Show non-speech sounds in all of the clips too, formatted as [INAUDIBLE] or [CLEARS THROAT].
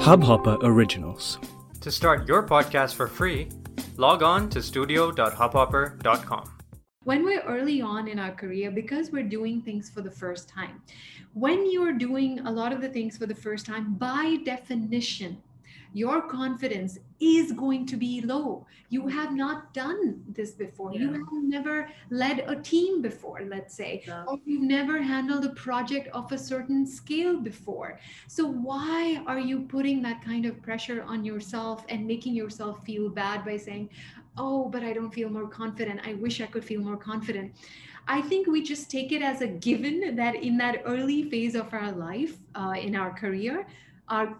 Hubhopper Originals. To start your podcast for free, log on to studio.hubhopper.com. When we're early on in our career, because we're doing things for the first time, when you're doing a lot of the things for the first time, by definition, your confidence is going to be low. You have not done this before. Yeah. You have never led a team before, let's say, yeah. or you've never handled a project of a certain scale before. So, why are you putting that kind of pressure on yourself and making yourself feel bad by saying, Oh, but I don't feel more confident. I wish I could feel more confident. I think we just take it as a given that in that early phase of our life, uh, in our career, our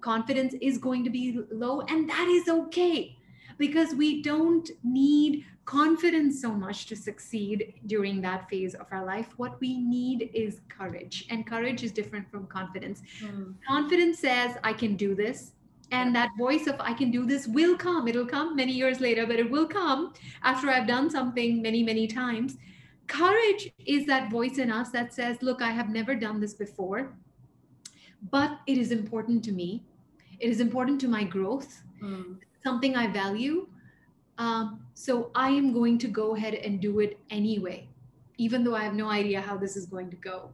confidence is going to be low and that is okay because we don't need confidence so much to succeed during that phase of our life. What we need is courage and courage is different from confidence. Mm. confidence says i can do this and that voice of i can do this will come. It'll come many years later but it will come after i've done something many many times. Courage is that voice in us that says look i have never done this before but it is important to me. It is important to my growth, mm. something I value. Um, so I am going to go ahead and do it anyway, even though I have no idea how this is going to go.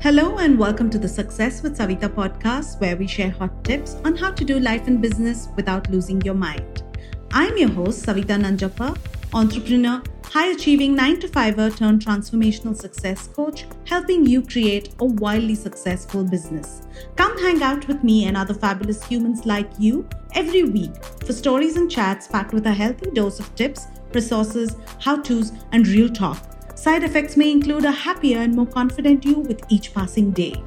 Hello, and welcome to the Success with Savita podcast, where we share hot tips on how to do life and business without losing your mind. I'm your host, Savita Nanjappa, entrepreneur high achieving 9 to 5er turned transformational success coach, helping you create a wildly successful business. Come hang out with me and other fabulous humans like you every week for stories and chats packed with a healthy dose of tips, resources, how to's, and real talk. Side effects may include a happier and more confident you with each passing day.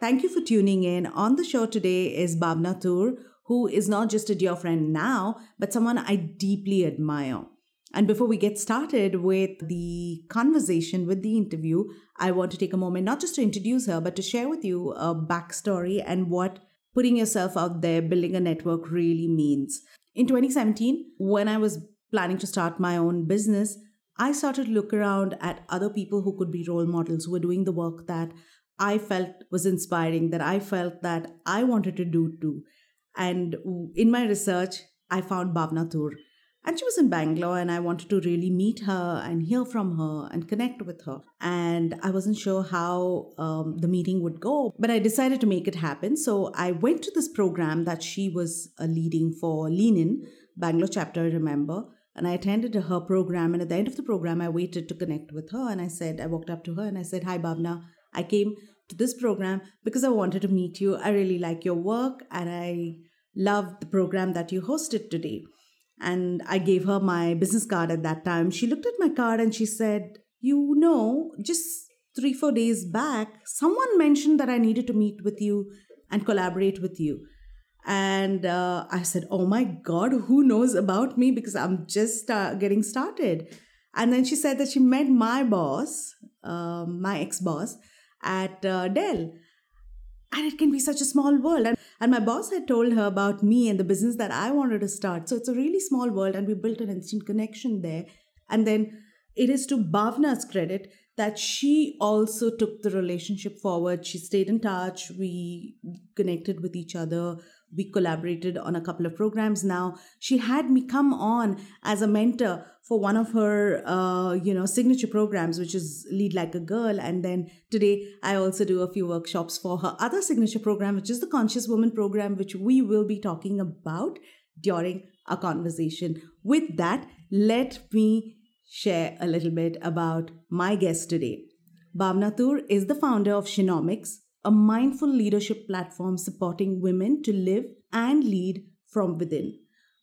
Thank you for tuning in. On the show today is Bhavna Toor who is not just a dear friend now, but someone I deeply admire. And before we get started with the conversation, with the interview, I want to take a moment not just to introduce her, but to share with you a backstory and what putting yourself out there, building a network really means. In 2017, when I was planning to start my own business, I started to look around at other people who could be role models who were doing the work that I felt was inspiring, that I felt that I wanted to do too. And in my research, I found Bhavna Toor. And she was in Bangalore, and I wanted to really meet her and hear from her and connect with her. And I wasn't sure how um, the meeting would go, but I decided to make it happen. So I went to this program that she was uh, leading for Lean In, Bangalore chapter, I remember. And I attended her program. And at the end of the program, I waited to connect with her. And I said, I walked up to her and I said, Hi, Bhavna. I came to this program because I wanted to meet you. I really like your work and I love the program that you hosted today. And I gave her my business card at that time. She looked at my card and she said, You know, just three, four days back, someone mentioned that I needed to meet with you and collaborate with you. And uh, I said, Oh my God, who knows about me? Because I'm just uh, getting started. And then she said that she met my boss, uh, my ex boss, at uh, Dell. And it can be such a small world. And my boss had told her about me and the business that I wanted to start. So it's a really small world, and we built an instant connection there. And then it is to Bhavna's credit that she also took the relationship forward. She stayed in touch. We connected with each other we collaborated on a couple of programs. Now she had me come on as a mentor for one of her uh, you know signature programs which is lead like a girl. And then today i also do a few workshops for her other signature program which is the conscious woman program which we will be talking about during our conversation. With that let me share a little bit about my guest today. Bhavna Toor is the founder of Shenomics a mindful leadership platform supporting women to live and lead from within.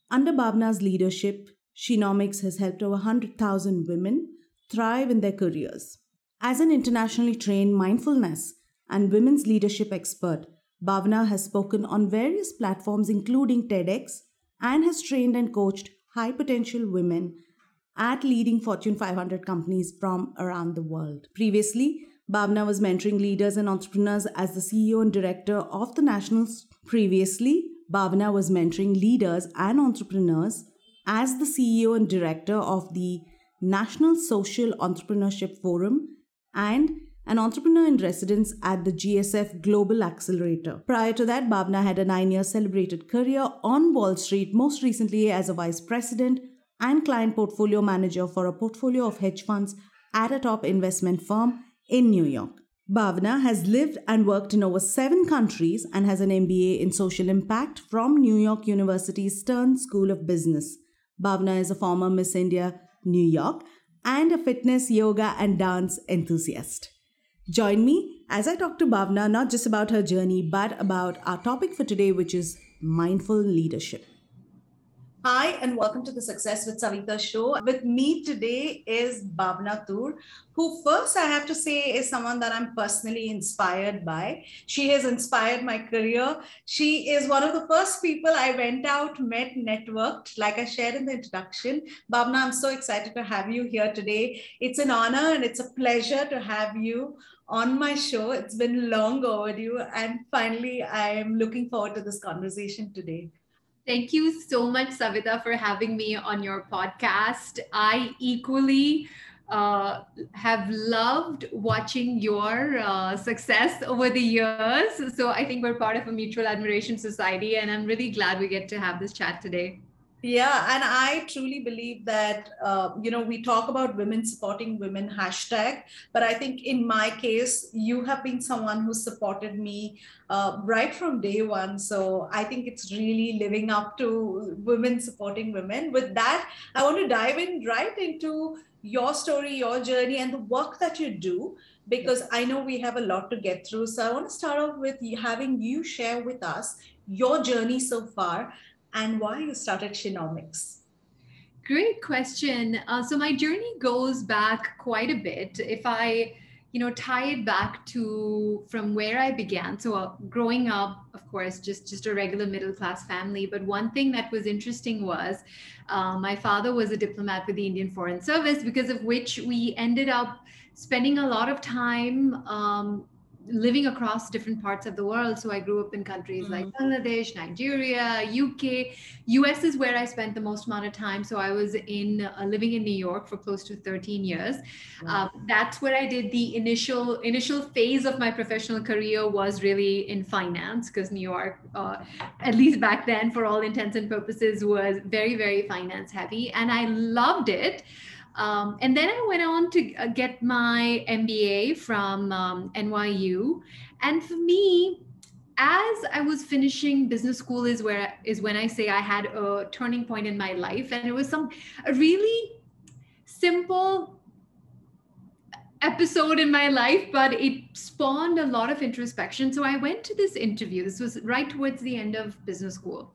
Under Bhavna's leadership, Shenomics has helped over 100,000 women thrive in their careers. As an internationally trained mindfulness and women's leadership expert, Bhavna has spoken on various platforms, including TEDx, and has trained and coached high potential women at leading Fortune 500 companies from around the world. Previously, Bhavna was mentoring leaders and entrepreneurs as the CEO and director of the Nationals. Previously, Bhavna was mentoring leaders and entrepreneurs as the CEO and director of the National Social Entrepreneurship Forum and an entrepreneur in residence at the GSF Global Accelerator. Prior to that, Bhavna had a nine year celebrated career on Wall Street, most recently as a vice president and client portfolio manager for a portfolio of hedge funds at a top investment firm in New York. Bhavna has lived and worked in over seven countries and has an MBA in social impact from New York University's Stern School of Business. Bhavna is a former Miss India New York and a fitness, yoga, and dance enthusiast. Join me as I talk to Bhavna not just about her journey, but about our topic for today, which is mindful leadership. Hi, and welcome to the Success with Savita show. With me today is Bhavna Toor, who, first, I have to say, is someone that I'm personally inspired by. She has inspired my career. She is one of the first people I went out, met, networked, like I shared in the introduction. Bhavna, I'm so excited to have you here today. It's an honor and it's a pleasure to have you on my show. It's been long overdue. And finally, I am looking forward to this conversation today. Thank you so much, Savita, for having me on your podcast. I equally uh, have loved watching your uh, success over the years. So I think we're part of a mutual admiration society, and I'm really glad we get to have this chat today. Yeah, and I truly believe that, uh, you know, we talk about women supporting women hashtag, but I think in my case, you have been someone who supported me uh, right from day one. So I think it's really living up to women supporting women. With that, I want to dive in right into your story, your journey, and the work that you do because I know we have a lot to get through. So I want to start off with having you share with us your journey so far and why you started Shenomics. Great question. Uh, so my journey goes back quite a bit. If I, you know, tie it back to from where I began. So uh, growing up, of course, just just a regular middle class family. But one thing that was interesting was uh, my father was a diplomat with the Indian Foreign Service, because of which we ended up spending a lot of time um, living across different parts of the world. So I grew up in countries mm-hmm. like Bangladesh, Nigeria, UK. US is where I spent the most amount of time. So I was in uh, living in New York for close to 13 years. Uh, that's where I did the initial initial phase of my professional career was really in finance because New York, uh, at least back then, for all intents and purposes, was very very finance heavy, and I loved it. Um, and then I went on to uh, get my MBA from um, NYU. And for me, as I was finishing business school is where is when I say I had a turning point in my life. And it was some a really simple episode in my life, but it spawned a lot of introspection. So I went to this interview. This was right towards the end of business school.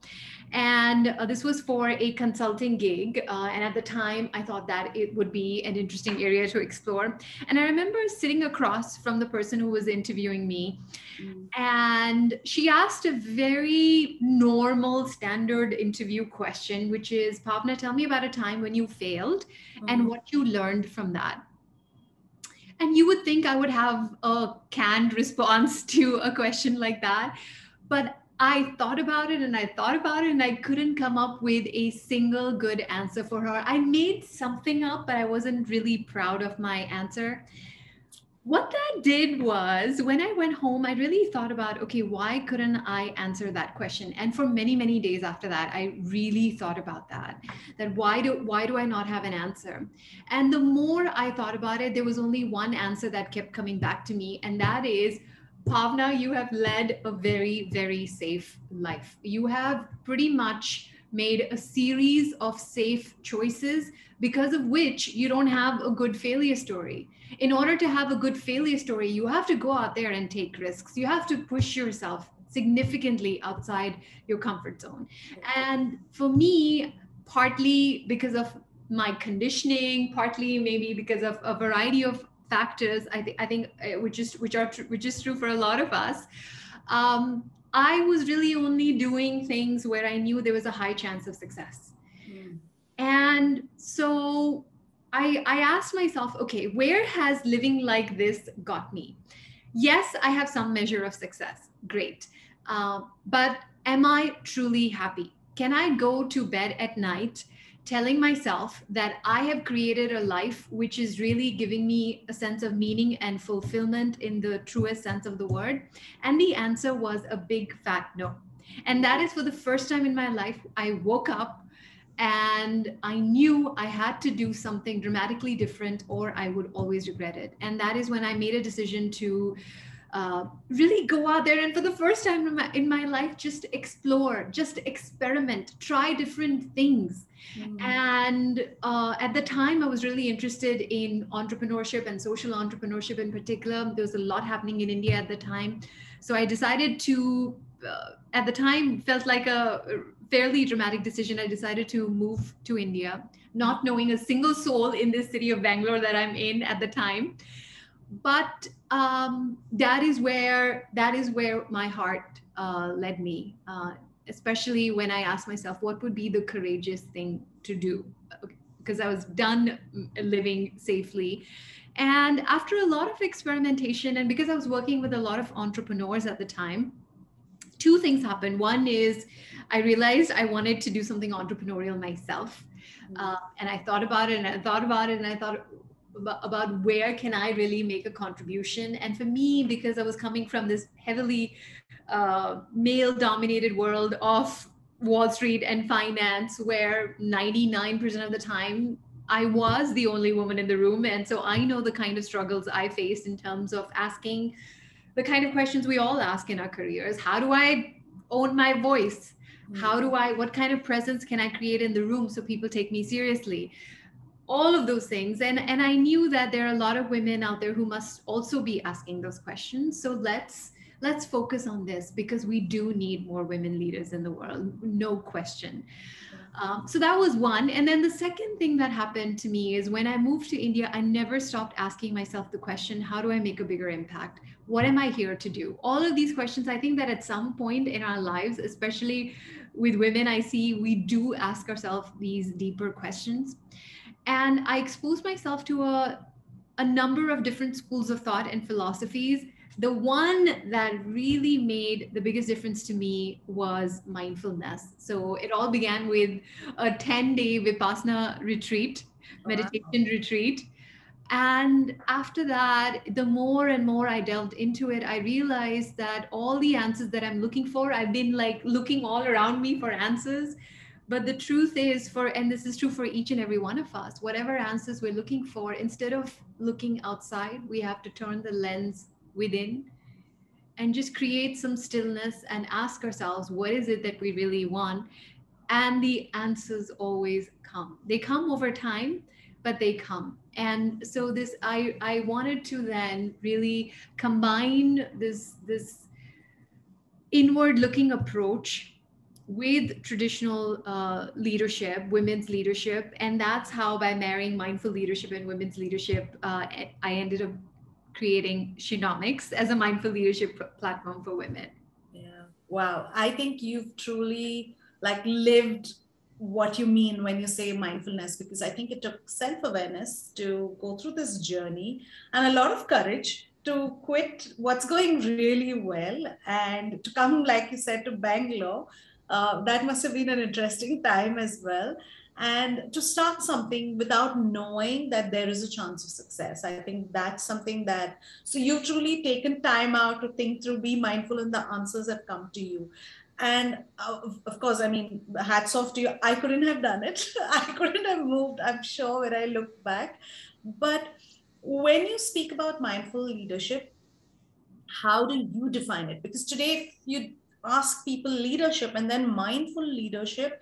And uh, this was for a consulting gig. Uh, and at the time, I thought that it would be an interesting area to explore. And I remember sitting across from the person who was interviewing me. Mm. And she asked a very normal, standard interview question, which is Bhavna, tell me about a time when you failed mm. and what you learned from that. And you would think I would have a canned response to a question like that. But I thought about it and I thought about it and I couldn't come up with a single good answer for her. I made something up, but I wasn't really proud of my answer. What that did was when I went home, I really thought about, okay, why couldn't I answer that question? And for many, many days after that, I really thought about that. That why do why do I not have an answer? And the more I thought about it, there was only one answer that kept coming back to me, and that is Bhavna, you have led a very, very safe life. You have pretty much made a series of safe choices because of which you don't have a good failure story. In order to have a good failure story, you have to go out there and take risks. You have to push yourself significantly outside your comfort zone. And for me, partly because of my conditioning, partly maybe because of a variety of factors i think i think uh, which is which are tr- which is true for a lot of us um, i was really only doing things where i knew there was a high chance of success. Mm. and so I, I asked myself okay where has living like this got me? Yes i have some measure of success. Great. Uh, but am i truly happy? Can i go to bed at night telling myself that I have created a life which is really giving me a sense of meaning and fulfillment in the truest sense of the word? And the answer was a big fat no. And that is for the first time in my life, I woke up and I knew I had to do something dramatically different or I would always regret it. And that is when I made a decision to uh, really go out there and for the first time in my, in my life, just explore, just experiment, try different things. Mm. And uh, at the time, I was really interested in entrepreneurship and social entrepreneurship in particular. There was a lot happening in India at the time. So I decided to, uh, at the time, felt like a fairly dramatic decision. I decided to move to India, not knowing a single soul in this city of Bangalore that I'm in at the time. But um, that is where that is where my heart uh, led me, uh, especially when I asked myself what would be the courageous thing to do, because I was done living safely. And after a lot of experimentation, and because I was working with a lot of entrepreneurs at the time, two things happened. One is I realized I wanted to do something entrepreneurial myself. Mm-hmm. Uh, and I thought about it and I thought about it and I thought about, where can I really make a contribution. And for me, because I was coming from this heavily uh, male dominated world of Wall Street and finance, where 99% of the time I was the only woman in the room. And so I know the kind of struggles I faced in terms of asking the kind of questions we all ask in our careers. How do I own my voice? How do I, what kind of presence can I create in the room so people take me seriously? All of those things. And, and I knew that there are a lot of women out there who must also be asking those questions. So let's, let's focus on this because we do need more women leaders in the world, no question. Um, so that was one. And then the second thing that happened to me is when I moved to India, I never stopped asking myself the question how do I make a bigger impact? What am I here to do? All of these questions, I think that at some point in our lives, especially with women, I see we do ask ourselves these deeper questions. And I exposed myself to a, a number of different schools of thought and philosophies the one that really made the biggest difference to me was mindfulness. So it all began with a 10 day Vipassana retreat, oh, meditation wow. retreat. And after that, the more and more I delved into it, I realized that all the answers that I'm looking for, I've been like looking all around me for answers. But the truth is, for, and this is true for each and every one of us, whatever answers we're looking for, instead of looking outside, we have to turn the lens within and just create some stillness and ask ourselves what is it that we really want? And the answers always come. They come over time but they come. And so this i i wanted to then really combine this this inward looking approach with traditional uh, leadership, women's leadership. And that's how, by marrying mindful leadership and women's leadership, uh, I ended up creating Shenomics as a mindful leadership platform for women. Yeah. Wow. I think you've truly like lived what you mean when you say mindfulness because I think it took self-awareness to go through this journey and a lot of courage to quit what's going really well and to come, like you said, to Bangalore. Uh, that must have been an interesting time as well. And to start something without knowing that there is a chance of success i think that's something that so you've truly taken time out to think through be mindful in the answers that come to you. And uh, of course i mean hats off to you. I couldn't have done it. [LAUGHS] I couldn't have moved i'm sure when i look back. But when you speak about mindful leadership how do you define it? Because today you ask people leadership and then mindful leadership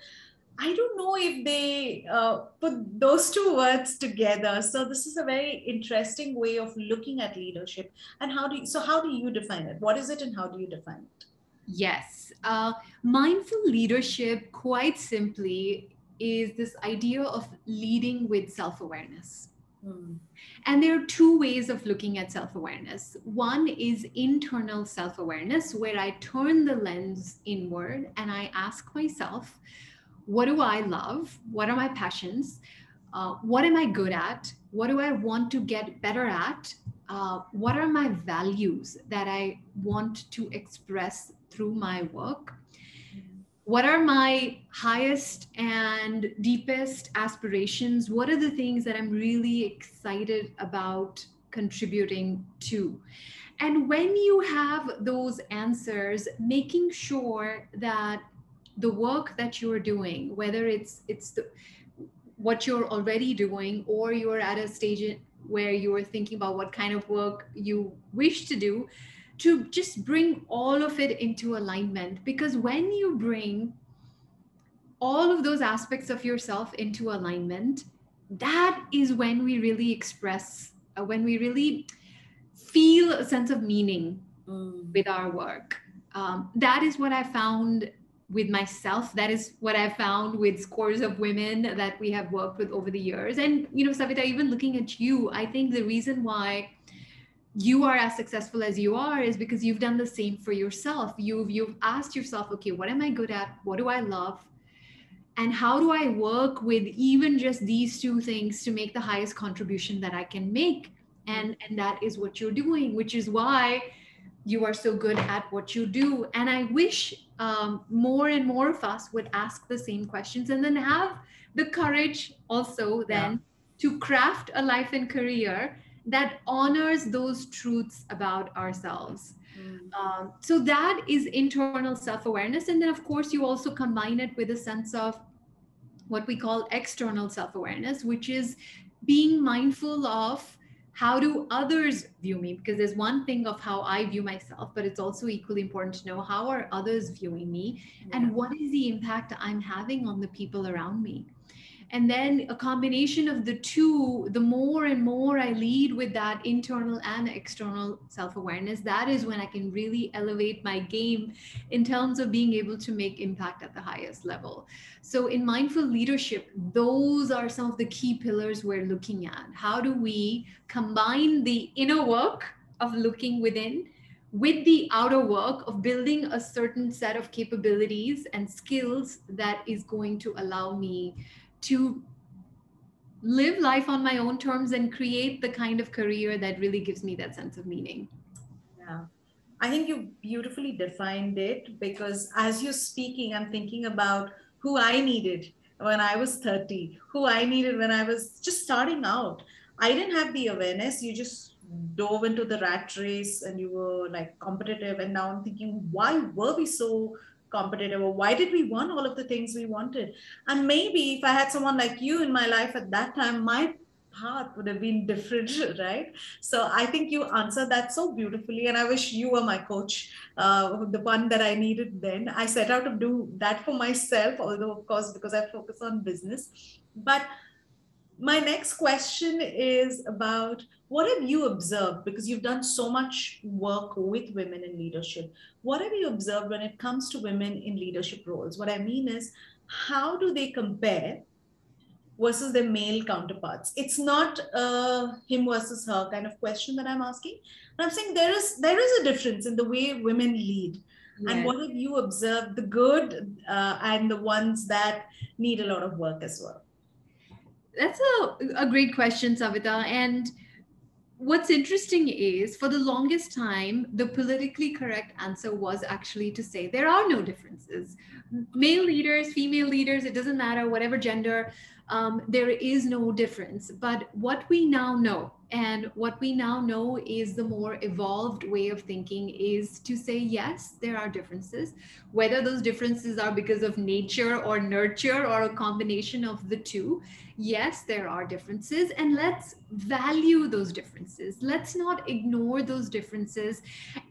I don't know if they uh, put those two words together. So this is a very interesting way of looking at leadership. And how do you, so how do you define it? What is it, and how do you define it? Yes, uh, mindful leadership, quite simply, is this idea of leading with self awareness. Hmm. And there are two ways of looking at self awareness. One is internal self awareness, where I turn the lens inward and I ask myself, what do I love? What are my passions? Uh, what am I good at? What do I want to get better at? Uh, what are my values that I want to express through my work? What are my highest and deepest aspirations? What are the things that i'm really excited about contributing to? And when you have those answers making sure that the work that you're doing whether it's it's the what you're already doing or you're at a stage where you're thinking about what kind of work you wish to do to just bring all of it into alignment. Because when you bring all of those aspects of yourself into alignment that is when we really express uh, when we really feel a sense of meaning mm. with our work. Um, that is what i found with myself. That is what i found with scores of women that we have worked with over the years. And you know savita even looking at you i think the reason why you are as successful as you are is because you've done the same for yourself. You've you've asked yourself okay what am i good at? What do i love? And how do i work with even just these two things to make the highest contribution that i can make? And and that is what you're doing which is why you are so good at what you do. And i wish um, more and more of us would ask the same questions and then have the courage also then yeah. to craft a life and career that honors those truths about ourselves. Mm. um, so that is internal self-awareness. And then of course you also combine it with a sense of what we call external self-awareness which is being mindful of how do others view me? Because there's one thing of how i view myself but it's also equally important to know how are others viewing me? Yeah. and what is the impact i'm having on the people around me and then a combination of the two the more and more i lead with that internal and external self-awareness that is when i can really elevate my game in terms of being able to make impact at the highest level. So in mindful leadership those are some of the key pillars we're looking at. How do we combine the inner work of looking within with the outer work of building a certain set of capabilities and skills that is going to allow me to live life on my own terms and create the kind of career that really gives me that sense of meaning. Yeah. I think you beautifully defined it because as you're speaking, I'm thinking about who I needed when I was 30, who I needed when I was just starting out. I didn't have the awareness. You just dove into the rat race and you were like competitive. And now I'm thinking, why were we so competitive or why did we want all of the things we wanted? And maybe if i had someone like you in my life at that time my path would have been [LAUGHS] different right? So i think you answered that so beautifully and i wish you were my coach uh, the one that i needed then. I set out to do that for myself although of course because i focus on business. But my next question is about what have you observed? Because you've done so much work with women in leadership. What have you observed when it comes to women in leadership roles? What i mean is how do they compare versus their male counterparts? It's not a him versus her kind of question that i'm asking but i'm saying there is there is a difference in the way women lead. Yes. and what have you observed the good uh, and the ones that need a lot of work as well that's a, a great question savita. And what's interesting is for the longest time the politically correct answer was actually to say there are no differences. Male leaders female leaders it doesn't matter whatever gender um, there is no difference. But what we now know and what we now know is the more evolved way of thinking is to say, yes, there are differences. Whether those differences are because of nature or nurture or a combination of the two, yes, there are differences. And let's value those differences. Let's not ignore those differences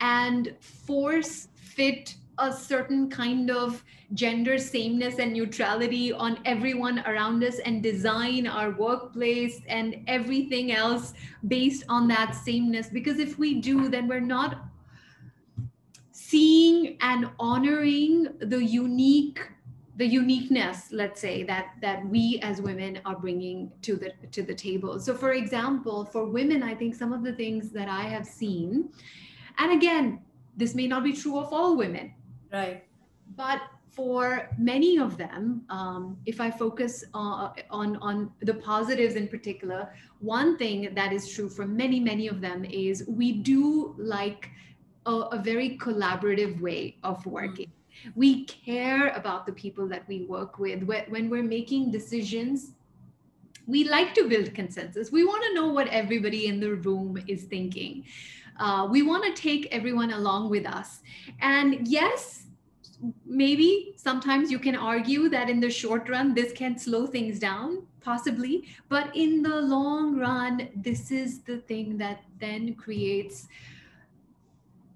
and force fit a certain kind of gender sameness and neutrality on everyone around us and design our workplace and everything else based on that sameness. Because if we do then we're not seeing and honoring the unique the uniqueness let's say that that we as women are bringing to the to the table. So for example for women i think some of the things that i have seen and again this may not be true of all women Right. But for many of them, um, if I focus uh, on on the positives in particular, one thing that is true for many many of them is we do like a, a very collaborative way of working. We care about the people that we work with. When we're making decisions, we like to build consensus. We want to know what everybody in the room is thinking. Uh, we want to take everyone along with us. And yes, maybe sometimes you can argue that in the short run, this can slow things down, possibly. But in the long run, this is the thing that then creates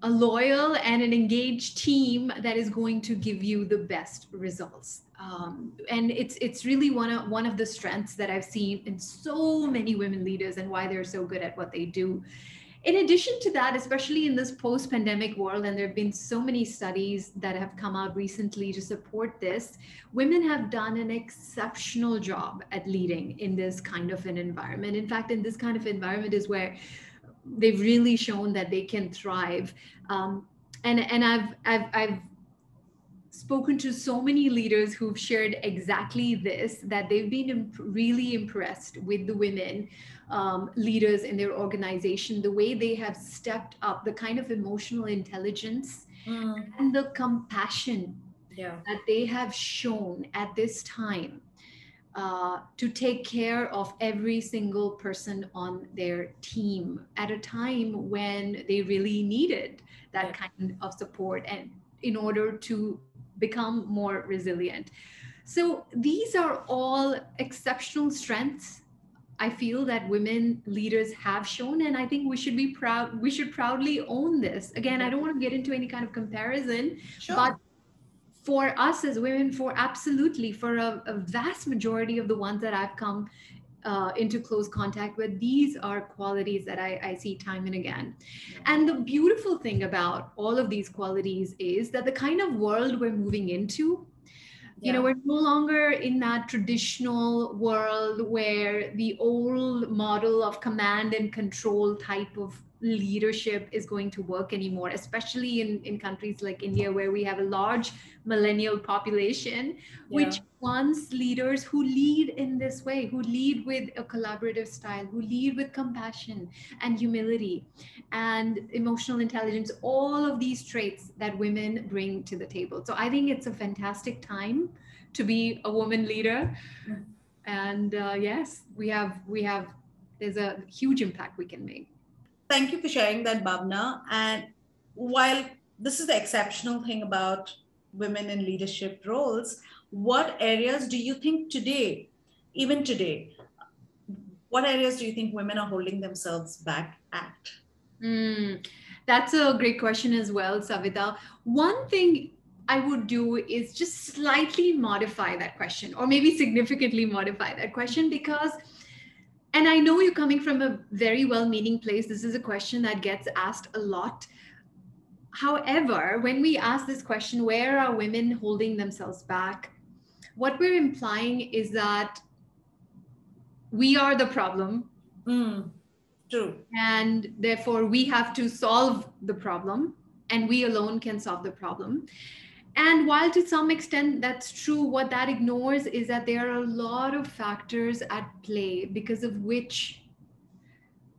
a loyal and an engaged team that is going to give you the best results. Um, and it's it's really one of one of the strengths that I've seen in so many women leaders and why they're so good at what they do. In addition to that, especially in this post-pandemic world, and there have been so many studies that have come out recently to support this, women have done an exceptional job at leading in this kind of an environment. In fact, in this kind of environment is where they've really shown that they can thrive. Um, and and I've I've I've spoken to so many leaders who've shared exactly this that they've been imp- really impressed with the women um, leaders in their organization the way they have stepped up the kind of emotional intelligence mm. and the compassion yeah. that they have shown at this time uh, to take care of every single person on their team at a time when they really needed that yeah. kind of support and in order to become more resilient. So these are all exceptional strengths I feel that women leaders have shown, and I think we should be proud. We should proudly own this. Again, I don't want to get into any kind of comparison, sure. but for us as women, for absolutely, for a, a vast majority of the ones that I've come uh, into close contact with, these are qualities that I, I see time and again. And the beautiful thing about all of these qualities is that the kind of world we're moving into, you know, we're no longer in that traditional world where the old model of command and control type of leadership is going to work anymore, especially in, in countries like India, where we have a large millennial population, yeah. which wants leaders who lead in this way, who lead with a collaborative style, who lead with compassion and humility and emotional intelligence, all of these traits that women bring to the table. So I think it's a fantastic time to be a woman leader. Mm. And uh, yes, we have, we have, there's a huge impact we can make thank you for sharing that, Bhavna. And while this is the exceptional thing about women in leadership roles, what areas do you think today, even today, what areas do you think women are holding themselves back at? Mm, that's a great question as well, Savita. One thing I would do is just slightly modify that question, or maybe significantly modify that question, because and I know you're coming from a very well meaning place. This is a question that gets asked a lot. However, when we ask this question, where are women holding themselves back? What we're implying is that we are the problem. Mm, true. And therefore, we have to solve the problem, and we alone can solve the problem. And while to some extent that's true, what that ignores is that there are a lot of factors at play because of which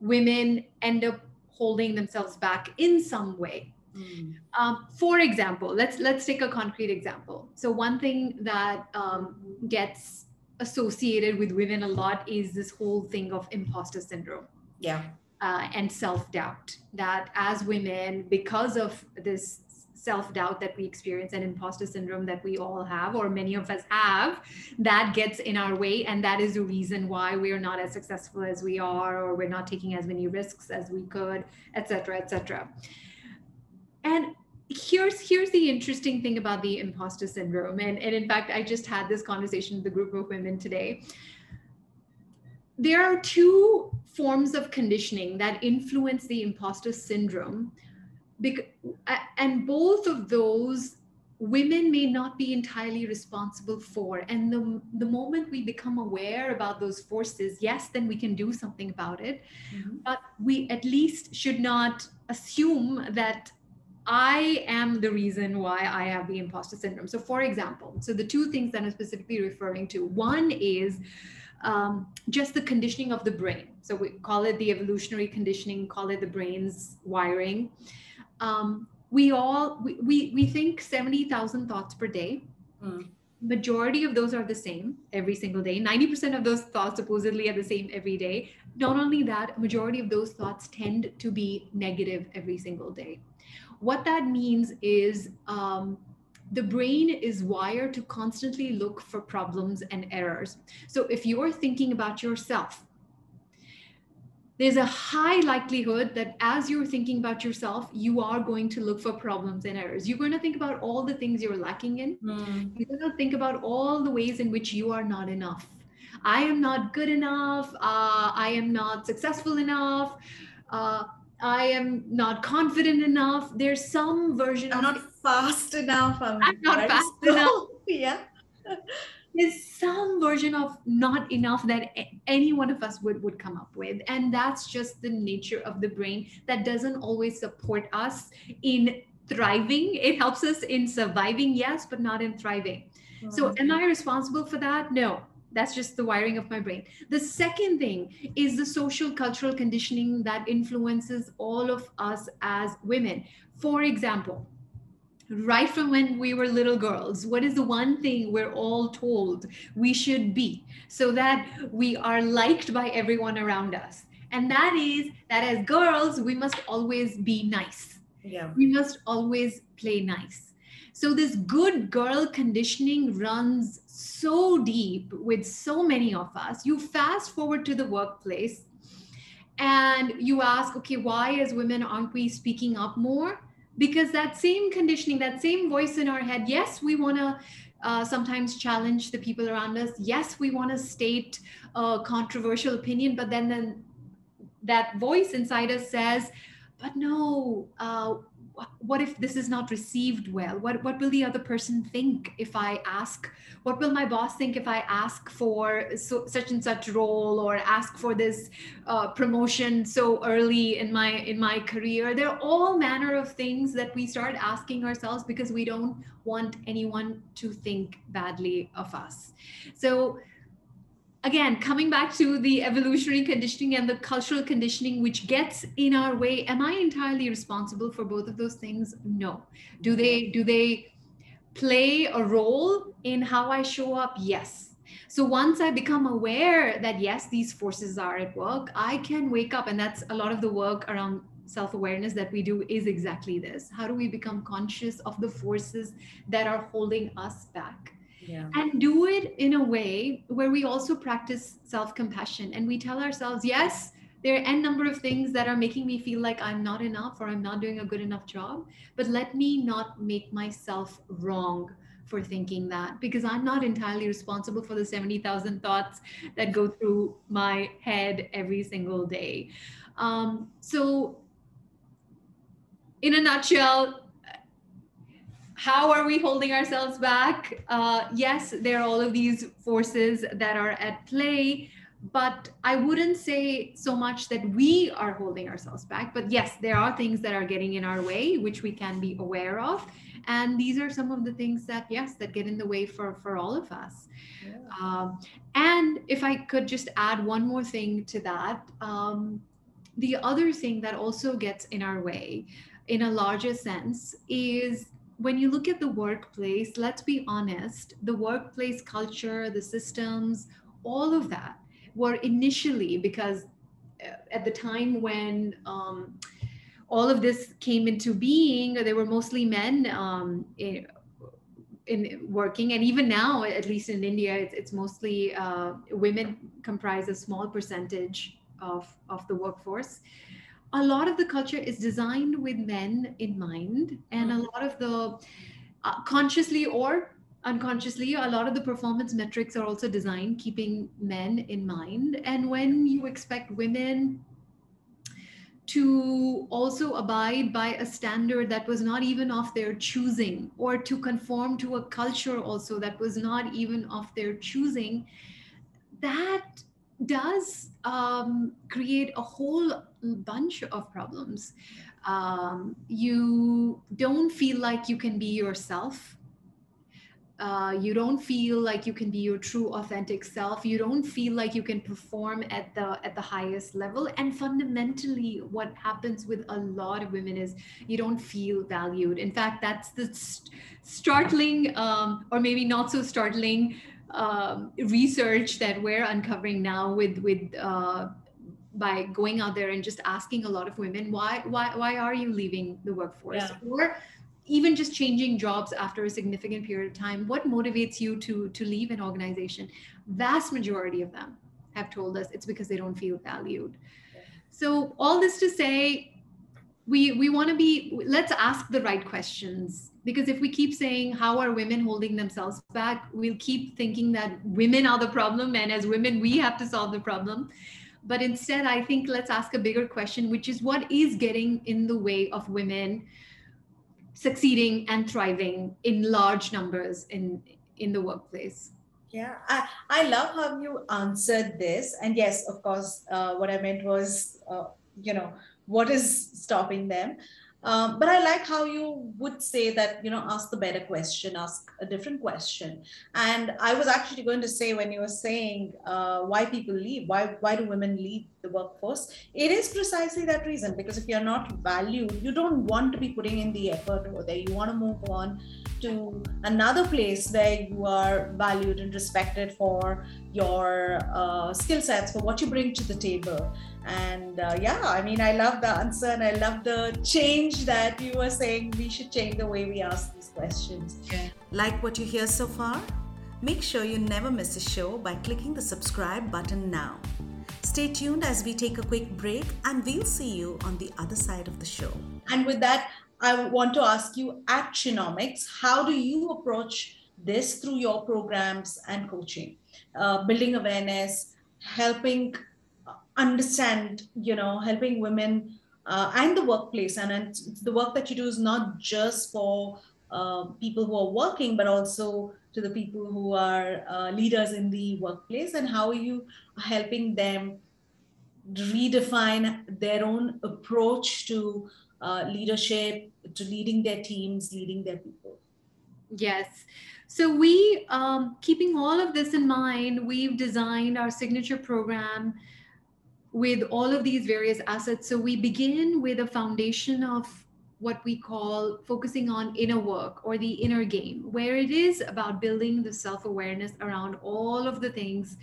women end up holding themselves back in some way. Mm. Um, for example, let's let's take a concrete example. So one thing that um, gets associated with women a lot is this whole thing of imposter syndrome. Yeah. Uh, and self doubt. That as women, because of this self doubt that we experience and imposter syndrome that we all have, or many of us have, that gets in our way. And that is the reason why we're not as successful as we are, or we're not taking as many risks as we could, et cetera, et cetera. And here's here's the interesting thing about the imposter syndrome. And, and in fact, I just had this conversation with a group of women today. There are two forms of conditioning that influence the imposter syndrome because, and both of those women may not be entirely responsible for and the, the moment we become aware about those forces yes then we can do something about it mm-hmm. but we at least should not assume that I am the reason why I have the imposter syndrome. So, for example, so the two things that I'm specifically referring to one is um, just the conditioning of the brain. So, we call it the evolutionary conditioning, call it the brain's wiring um, we all we we, we think 70000 thoughts per day. Mm. majority of those are the same every single day. 90% of those thoughts supposedly are the same every day. Not only that majority of those thoughts tend to be negative every single day. What that means is um, the brain is wired to constantly look for problems and errors. So if you're thinking about yourself there's a high likelihood that as you're thinking about yourself, you are going to look for problems and errors. You're going to think about all the things you're lacking in. Mm. You're going to think about all the ways in which you are not enough. I am not good enough. Uh, I am not successful enough. Uh, I am not confident enough. There's some version I'm not fast enough. I'm, I'm not fast enough. [LAUGHS] yeah. There's some version of not enough that any one of us would would come up with. And that's just the nature of the brain that doesn't always support us in thriving. It helps us in surviving yes but not in thriving. So mm-hmm. am i responsible for that? No that's just the wiring of my brain. The second thing is the social cultural conditioning that influences all of us as women. For example right from when we were little girls. What is the one thing we're all told we should be? So that we are liked by everyone around us. And that is that as girls we must always be nice. Yeah. we must always play nice. So this good girl conditioning runs so deep with so many of us. You fast forward to the workplace and you ask okay why as women aren't we speaking up more because that same conditioning that same voice in our head yes we want to uh, sometimes challenge the people around us. Yes we want to state a controversial opinion but then then that voice inside us says but no uh, what if this is not received well? What what will the other person think if i ask? What will my boss think if i ask for so, such and such role or ask for this uh, promotion so early in my in my career? There are all manner of things that we start asking ourselves because we don't want anyone to think badly of us. So again coming back to the evolutionary conditioning and the cultural conditioning which gets in our way am i entirely responsible for both of those things? No. Do they do they play a role in how i show up? Yes. So once i become aware that yes these forces are at work i can wake up and that's a lot of the work around self-awareness that we do is exactly this. How do we become conscious of the forces that are holding us back Yeah. and do it in a way where we also practice self compassion and we tell ourselves, yes, there are n number of things that are making me feel like I'm not enough or I'm not doing a good enough job, but let me not make myself wrong for thinking that because I'm not entirely responsible for the 70,000 thoughts that go through my head every single day. Um, so, in a nutshell, how are we holding ourselves back? Uh, yes, there are all of these forces that are at play, but I wouldn't say so much that we are holding ourselves back. But yes, there are things that are getting in our way, which we can be aware of. And these are some of the things that, yes, that get in the way for, for all of us. Yeah. Um, and if I could just add one more thing to that, um, the other thing that also gets in our way in a larger sense is when you look at the workplace, let's be honest, the workplace culture, the systems, all of that were initially because uh, at the time when um, all of this came into being, they were mostly men um, in, in working, and even now, at least in India, it's, it's mostly uh, women comprise a small percentage of, of the workforce a lot of the culture is designed with men in mind and a lot of the uh, consciously or unconsciously a lot of the performance metrics are also designed keeping men in mind. And when you expect women to also abide by a standard that was not even of their choosing or to conform to a culture also that was not even of their choosing that does um, create a whole bunch of problems. Um, you don't feel like you can be yourself. uh, you don't feel like you can be your true authentic self you don't feel like you can perform at the at the highest level and fundamentally what happens with a lot of women is you don't feel valued in fact that's the st- startling um, or maybe not so startling um, research that we're uncovering now with with uh, by going out there and just asking a lot of women why why why are you leaving the workforce? Yeah. or even just changing jobs after a significant period of time what motivates you to to leave an organization? Vast majority of them have told us it's because they don't feel valued. So all this to say we we want to be let's ask the right questions. Because if we keep saying how are women holding themselves back? we'll keep thinking that women are the problem and as women we have to solve the problem. But instead i think let's ask a bigger question which is what is getting in the way of women succeeding and thriving in large numbers in in the workplace? Yeah, I, I love how you answered this. And yes, of course, uh, what I meant was, uh, you know, what is stopping them? Um, but I like how you would say that, you know, ask the better question, ask a different question. And I was actually going to say when you were saying uh, why people leave, why why do women leave the workforce? It is precisely that reason because if you're not valued, you don't want to be putting in the effort over there. You want to move on to another place where you are valued and respected for your uh, skill sets, for what you bring to the table. And uh, yeah, I mean, I love the answer and I love the change that you were saying we should change the way we ask these questions. Like what you hear so far? Make sure you never miss a show by clicking the subscribe button now. Stay tuned as we take a quick break and we'll see you on the other side of the show. And with that, I want to ask you at Chinomics, how do you approach this through your programs and coaching? Uh, building awareness, helping understand, you know, helping women uh, and the workplace. And it's the work that you do is not just for uh, people who are working, but also to the people who are uh, leaders in the workplace. And how are you helping them redefine their own approach to uh, leadership, to leading their teams, leading their people? Yes. So we, um, keeping all of this in mind, we've designed our signature program with all of these various assets. So we begin with a foundation of what we call focusing on inner work or the inner game, where it is about building the self awareness around all of the things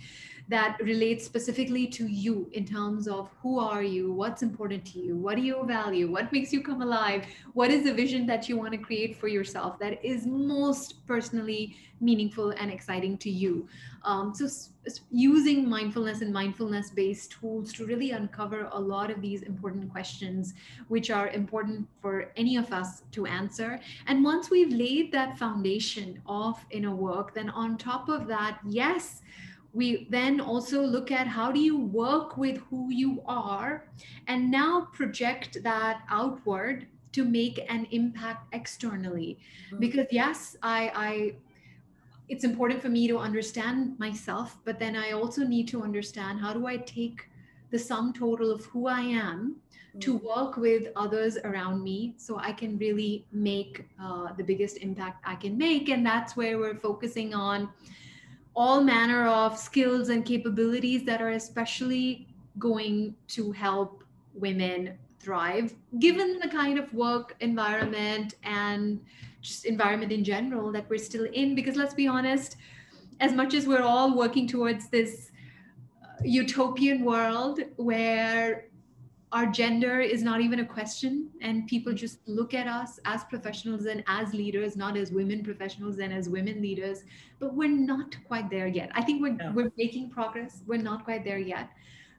that relates specifically to you in terms of who are you, what's important to you, what do you value, what makes you come alive, what is the vision that you want to create for yourself that is most personally meaningful and exciting to you. Um, so, s- using mindfulness and mindfulness based tools to really uncover a lot of these important questions, which are important for any of us to answer. And once we've laid that foundation of inner work, then on top of that, yes, we then also look at how do you work with who you are and now project that outward to make an impact externally. Mhm. because yes i i it's important for me to understand myself but then i also need to understand how do i take the sum total of who i am to work with others around me so i can really make uh, the biggest impact i can make. And that's where we're focusing on all manner of skills and capabilities that are especially going to help women thrive given the kind of work environment and just environment in general that we're still in. Because let's be honest as much as we're all working towards this uh, utopian world where our gender is not even a question and people just look at us as professionals and as leaders not as women professionals and as women leaders but we're not quite there yet i think we're, No. we're making progress we're not quite there yet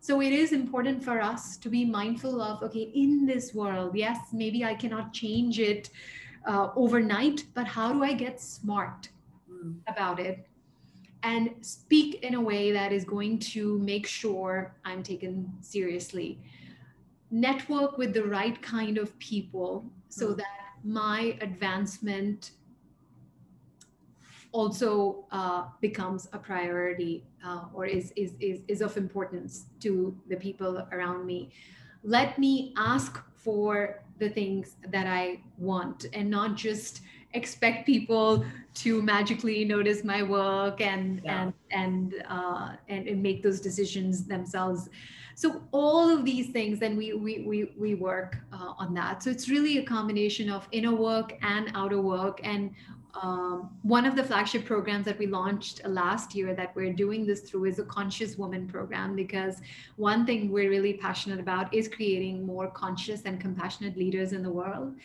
so it is important for us to be mindful of okay in this world yes maybe i cannot change it uh, overnight but how do i get smart Mm. about it and speak in a way that is going to make sure I'm taken seriously. Network with the right kind of people so Mm. that my advancement also uh, becomes a priority uh, or is, is, is, is of importance to the people around me. Let me ask for the things that I want and not just expect people to magically notice my work and Yeah. and and, uh, and and make those decisions themselves. So all of these things then we we we, we work uh, on that. So it's really a combination of inner work and outer work. And um, one of the flagship programs that we launched last year that we're doing this through is a conscious woman program because one thing we're really passionate about is creating more conscious and compassionate leaders in the world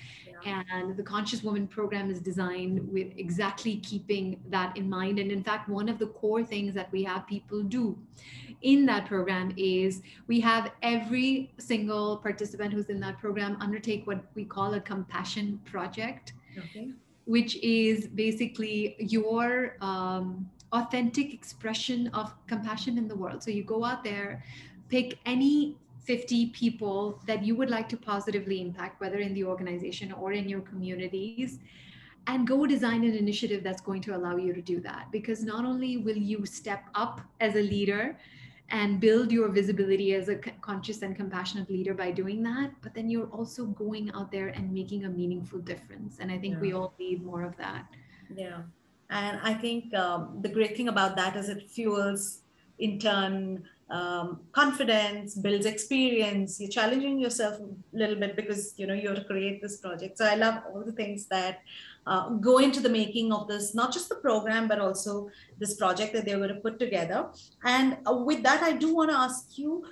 and the conscious woman program is designed with exactly keeping that in mind and in fact one of the core things that we have people do in that program is we have every single participant who's in that program undertake what we call a compassion project Okay. which is basically your um, authentic expression of compassion in the world. So you go out there, pick any 50 people that you would like to positively impact, whether in the organization or in your communities, and go design an initiative that's going to allow you to do that. Because not only will you step up as a leader, and build your visibility as a conscious and compassionate leader by doing that but then you're also going out there and making a meaningful difference and i think we all need more of that Yeah. And I think um, the great thing about that is it fuels, in turn, um, confidence, builds experience. You're challenging yourself a little bit because you know you have to create this project. So I love all the things that uh, go into the making of this, not just the program, but also this project that they're going to put together. And uh, with that, I do want to ask you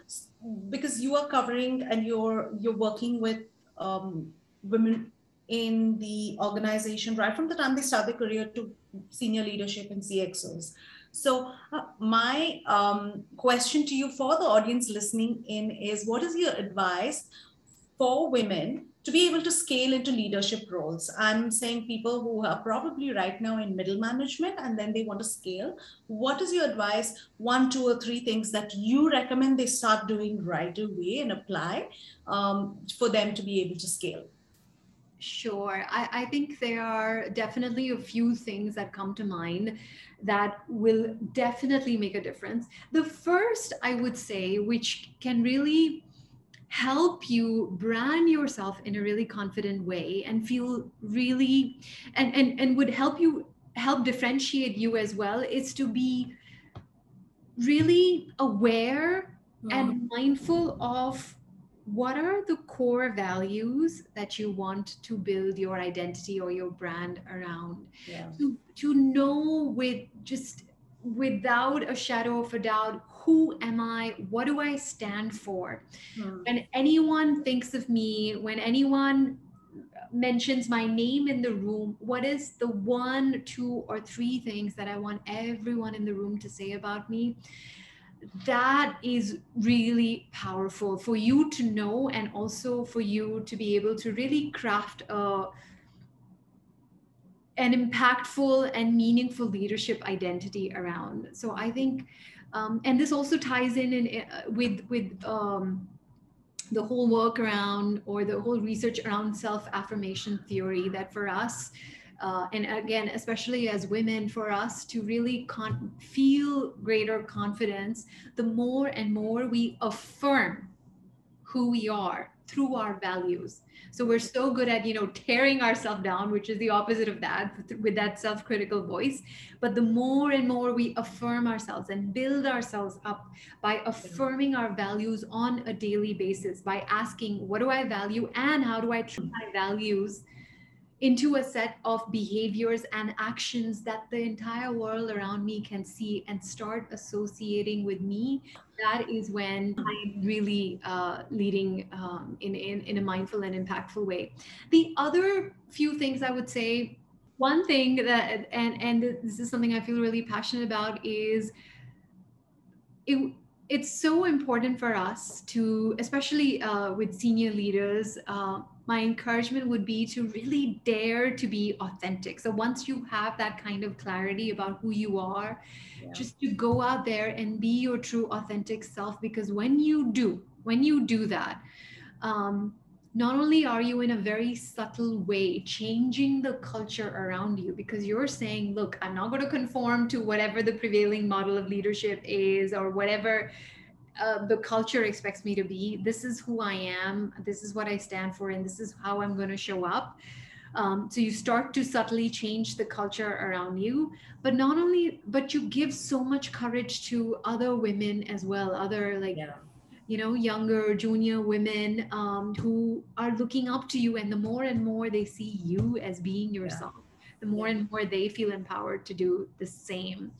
because you are covering and you're you're working with um, women in the organization right from the time they start their career to senior leadership and CXOs. So, uh, my um, question to you for the audience listening in is what is your advice for women to be able to scale into leadership roles? I'm saying people who are probably right now in middle management and then they want to scale. What is your advice? One, two, or three things that you recommend they start doing right away and apply um, for them to be able to scale? Sure. I, I think there are definitely a few things that come to mind that will definitely make a difference. The first, I would say, which can really help you brand yourself in a really confident way and feel really and and, and would help you help differentiate you as well is to be really aware and mm-hmm. mindful of what are the core values that you want to build your identity or your brand around yeah. to to know with just without a shadow of a doubt who am i what do i stand for Hmm. when anyone thinks of me when anyone mentions my name in the room what is the one two or three things that i want everyone in the room to say about me that is really powerful for you to know and also for you to be able to really craft a an impactful and meaningful leadership identity around. So i think um, and this also ties in, in uh, with with um, the whole work around or the whole research around self affirmation theory that for us uh, and again especially as women for us to really con- feel greater confidence the more and more we affirm who we are through our values. So we're so good at you know tearing ourselves down which is the opposite of that with that self-critical voice. But the more and more we affirm ourselves and build ourselves up by affirming our values on a daily basis by asking what do i value and how do i turn my values into a set of behaviors and actions that the entire world around me can see and start associating with me. That is when i'm really uh, leading um, in, in, in a mindful and impactful way. The other few things i would say one thing that and and this is something i feel really passionate about is it, it's so important for us to especially uh, with senior leaders uh, my encouragement would be to really dare to be authentic so once you have that kind of clarity about who you are Yeah. just to go out there and be your true authentic self because when you do when you do that um, not only are you in a very subtle way changing the culture around you because you're saying look i'm not going to conform to whatever the prevailing model of leadership is or whatever uh, the culture expects me to be this is who i am this is what i stand for and this is how i'm going to show up um, so you start to subtly change the culture around you but not only but you give so much courage to other women as well other like Yeah. you know younger junior women um, who are looking up to you and the more and more they see you as being yourself the more Yeah. and more they feel empowered to do the same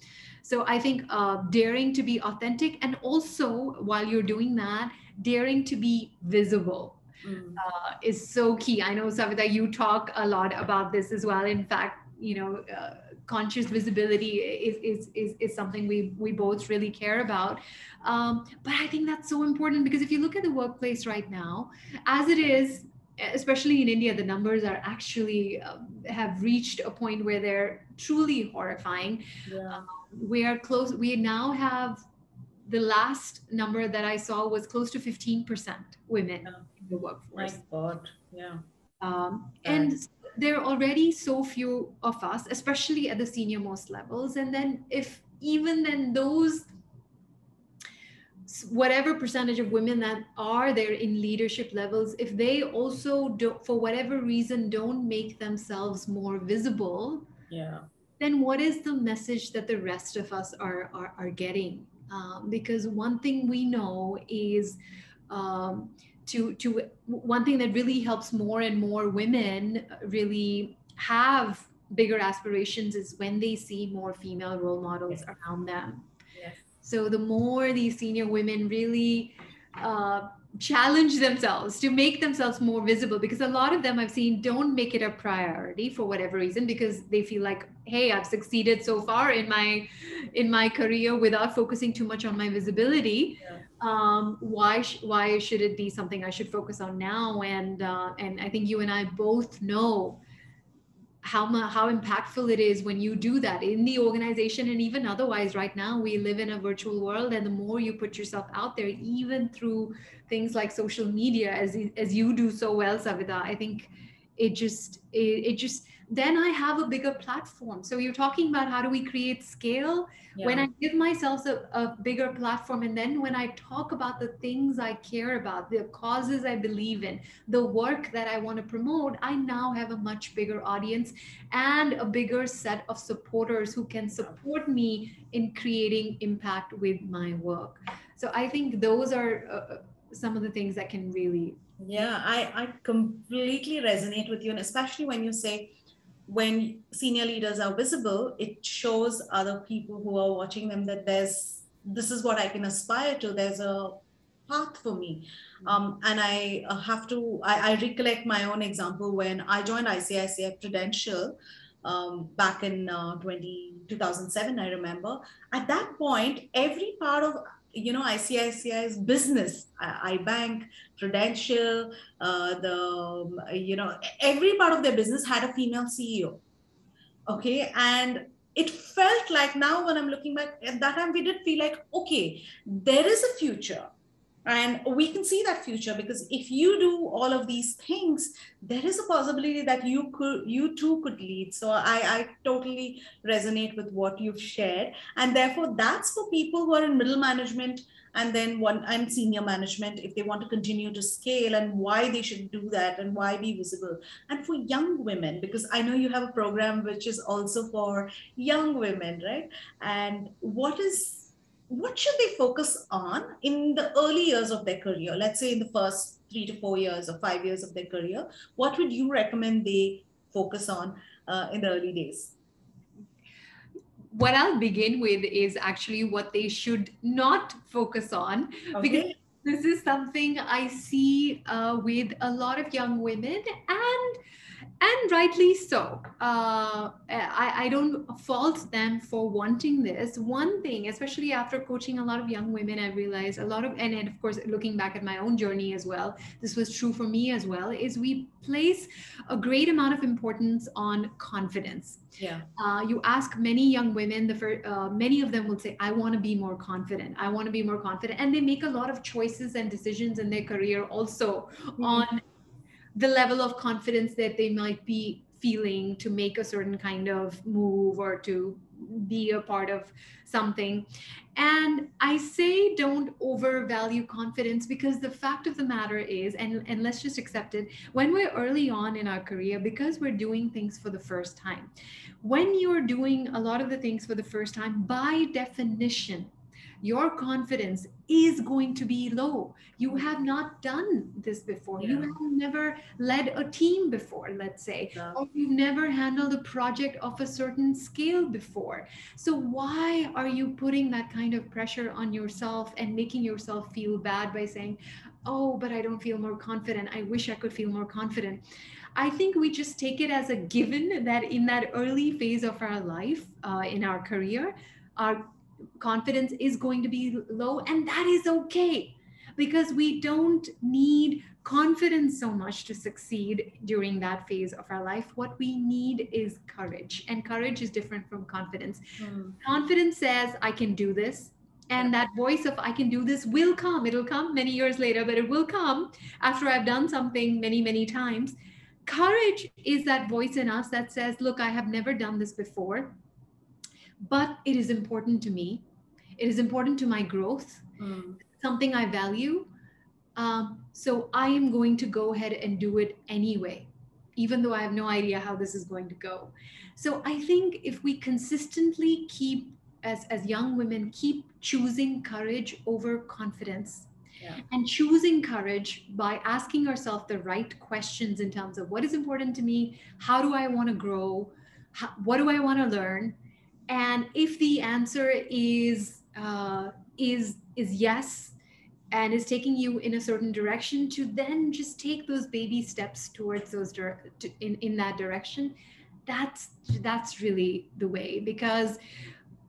so i think uh, daring to be authentic and also while you're doing that daring to be visible Mm. uh, is so key. I know, Savita, you talk a lot about this as well. In fact, you know, uh, conscious visibility is, is, is, is something we, we both really care about. Um, but I think that's so important because if you look at the workplace right now, as it is, especially in India, the numbers are actually um, have reached a point where they're truly horrifying Yeah. We are close we now have the last number that i saw was close to 15% women Yeah. in the workforce. My God. Yeah. um, and there are already so few of us especially at the senior most levels and then if even then those whatever percentage of women that are there in leadership levels if they also don't, for whatever reason don't make themselves more visible Yeah. Then what is the message that the rest of us are are, are getting? Um, because one thing we know is um, to to one thing that really helps more and more women really have bigger aspirations is when they see more female role models around them. Yes. so the more these senior women really uh, challenge themselves to make themselves more visible, because a lot of them I've seen don't make it a priority for whatever reason, because they feel like, hey, I've succeeded so far in my in my career without focusing too much on my visibility. Yeah. Um, why sh- why should it be something I should focus on now? And uh, and I think you and I both know how how impactful it is when you do that in the organization and even otherwise. Right now we live in a virtual world and the more you put yourself out there even through things like social media as as you do so well savita i think it just it, it just then i have a bigger platform. So you're talking about how do we create scale? When I give myself a, a bigger platform, and then when I talk about the things I care about, the causes I believe in, the work that I want to promote, I now have a much bigger audience and a bigger set of supporters who can support me in creating impact with my work. So I think those are uh, some of the things that can really. Yeah, I, I completely resonate with you. And especially when you say when senior leaders are visible, it shows other people who are watching them that there's this is what I can aspire to. There's a path for me. Um, and I uh, have to, I, I recollect my own example when I joined ICICI Prudential um, back in uh, 20, 2007, I remember. At that point, every part of you know ICICI's business, I, iBank, Prudential, uh, the um, you know every part of their business had a female CEO. Okay, and it felt like now when I'm looking back at that time, we did feel like okay, there is a future and we can see that future because if you do all of these things there is a possibility that you could you too could lead. So i i totally resonate with what you've shared. And therefore that's for people who are in middle management and then one and senior management if they want to continue to scale and why they should do that and why be visible. And for young women because i know you have a program which is also for young women right? And what is what should they focus on in the early years of their career? Let's say in the first three to four years or five years of their career what would you recommend they focus on uh, in the early days? What I'll begin with is actually what they should not focus on because this is something I see uh, with a lot of young women and and rightly so. Uh, I, I don't fault them for wanting this. One thing, especially after coaching a lot of young women, I realized a lot of, and, and of course, looking back at my own journey as well, this was true for me as well, is we place a great amount of importance on confidence. yeah Uh, you ask many young women, the fir- uh, many of them will say, "I want to be more confident. I want to be more confident," and they make a lot of choices and decisions in their career also on the level of confidence that they might be feeling to make a certain kind of move or to be a part of something. And I say don't overvalue confidence because the fact of the matter is, and, and let's just accept it, when we're early on in our career, because we're doing things for the first time, when you're doing a lot of the things for the first time, by definition, your confidence is going to be low. You have not done this before. Yeah. You have never led a team before, let's say, yeah. or you've never handled a project of a certain scale before. So, why are you putting that kind of pressure on yourself and making yourself feel bad by saying, Oh, but I don't feel more confident. I wish I could feel more confident. I think we just take it as a given that in that early phase of our life, uh, in our career, our confidence is going to be low and that is okay because we don't need confidence so much to succeed during that phase of our life. What we need is courage and courage is different from confidence. Mm. confidence says i can do this and that voice of i can do this will come. It'll come many years later but it will come after i've done something many many times. Courage is that voice in us that says look i have never done this before but it is important to me. It is important to my growth, mm. something I value. Um, so I am going to go ahead and do it anyway, even though I have no idea how this is going to go. So I think if we consistently keep, as, as young women, keep choosing courage over confidence, yeah. and choosing courage by asking ourselves the right questions in terms of what is important to me how do i want to grow how, what do i want to learn and if the answer is uh, is is yes and is taking you in a certain direction to then just take those baby steps towards those to, in in that direction that's that's really the way. Because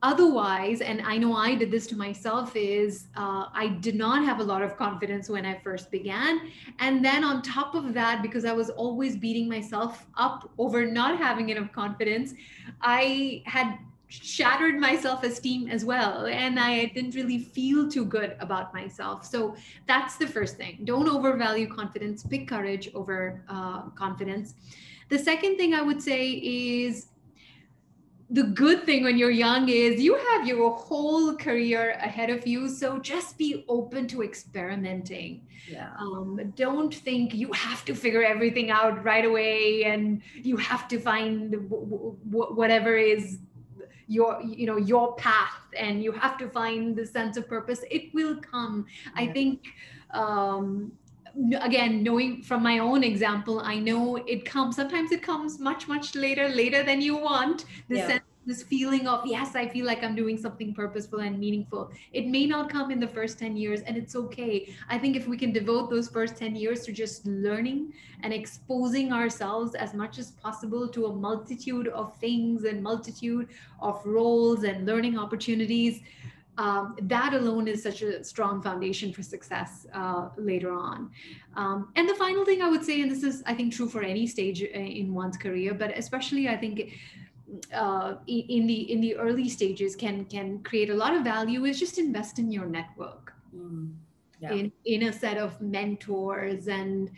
otherwise and i know i did this to myself is uh, i did not have a lot of confidence when i first began. And then on top of that because i was always beating myself up over not having enough confidence i had shattered my self-esteem as well and i didn't really feel too good about myself. So that's the first thing. Don't overvalue confidence. Pick courage over uh, confidence. The second thing i would say is the good thing when you're young is you have your whole career ahead of you so just be open to experimenting. Yeah. um, don't think you have to figure everything out right away and you have to find w- w- whatever is your you know your path and you have to find the sense of purpose it will come yeah. i think um again knowing from my own example i know it comes sometimes it comes much much later later than you want the yeah. sense this feeling of yes i feel like i'm doing something purposeful and meaningful it may not come in the first 10 years and it's okay i think if we can devote those first 10 years to just learning and exposing ourselves as much as possible to a multitude of things and multitude of roles and learning opportunities um, that alone is such a strong foundation for success uh, later on. Um, and the final thing I would say, and this is, I think, true for any stage uh, in one's career, but especially I think uh, in the in the early stages can can create a lot of value is just invest in your network. Mm, yeah. in in a set of mentors and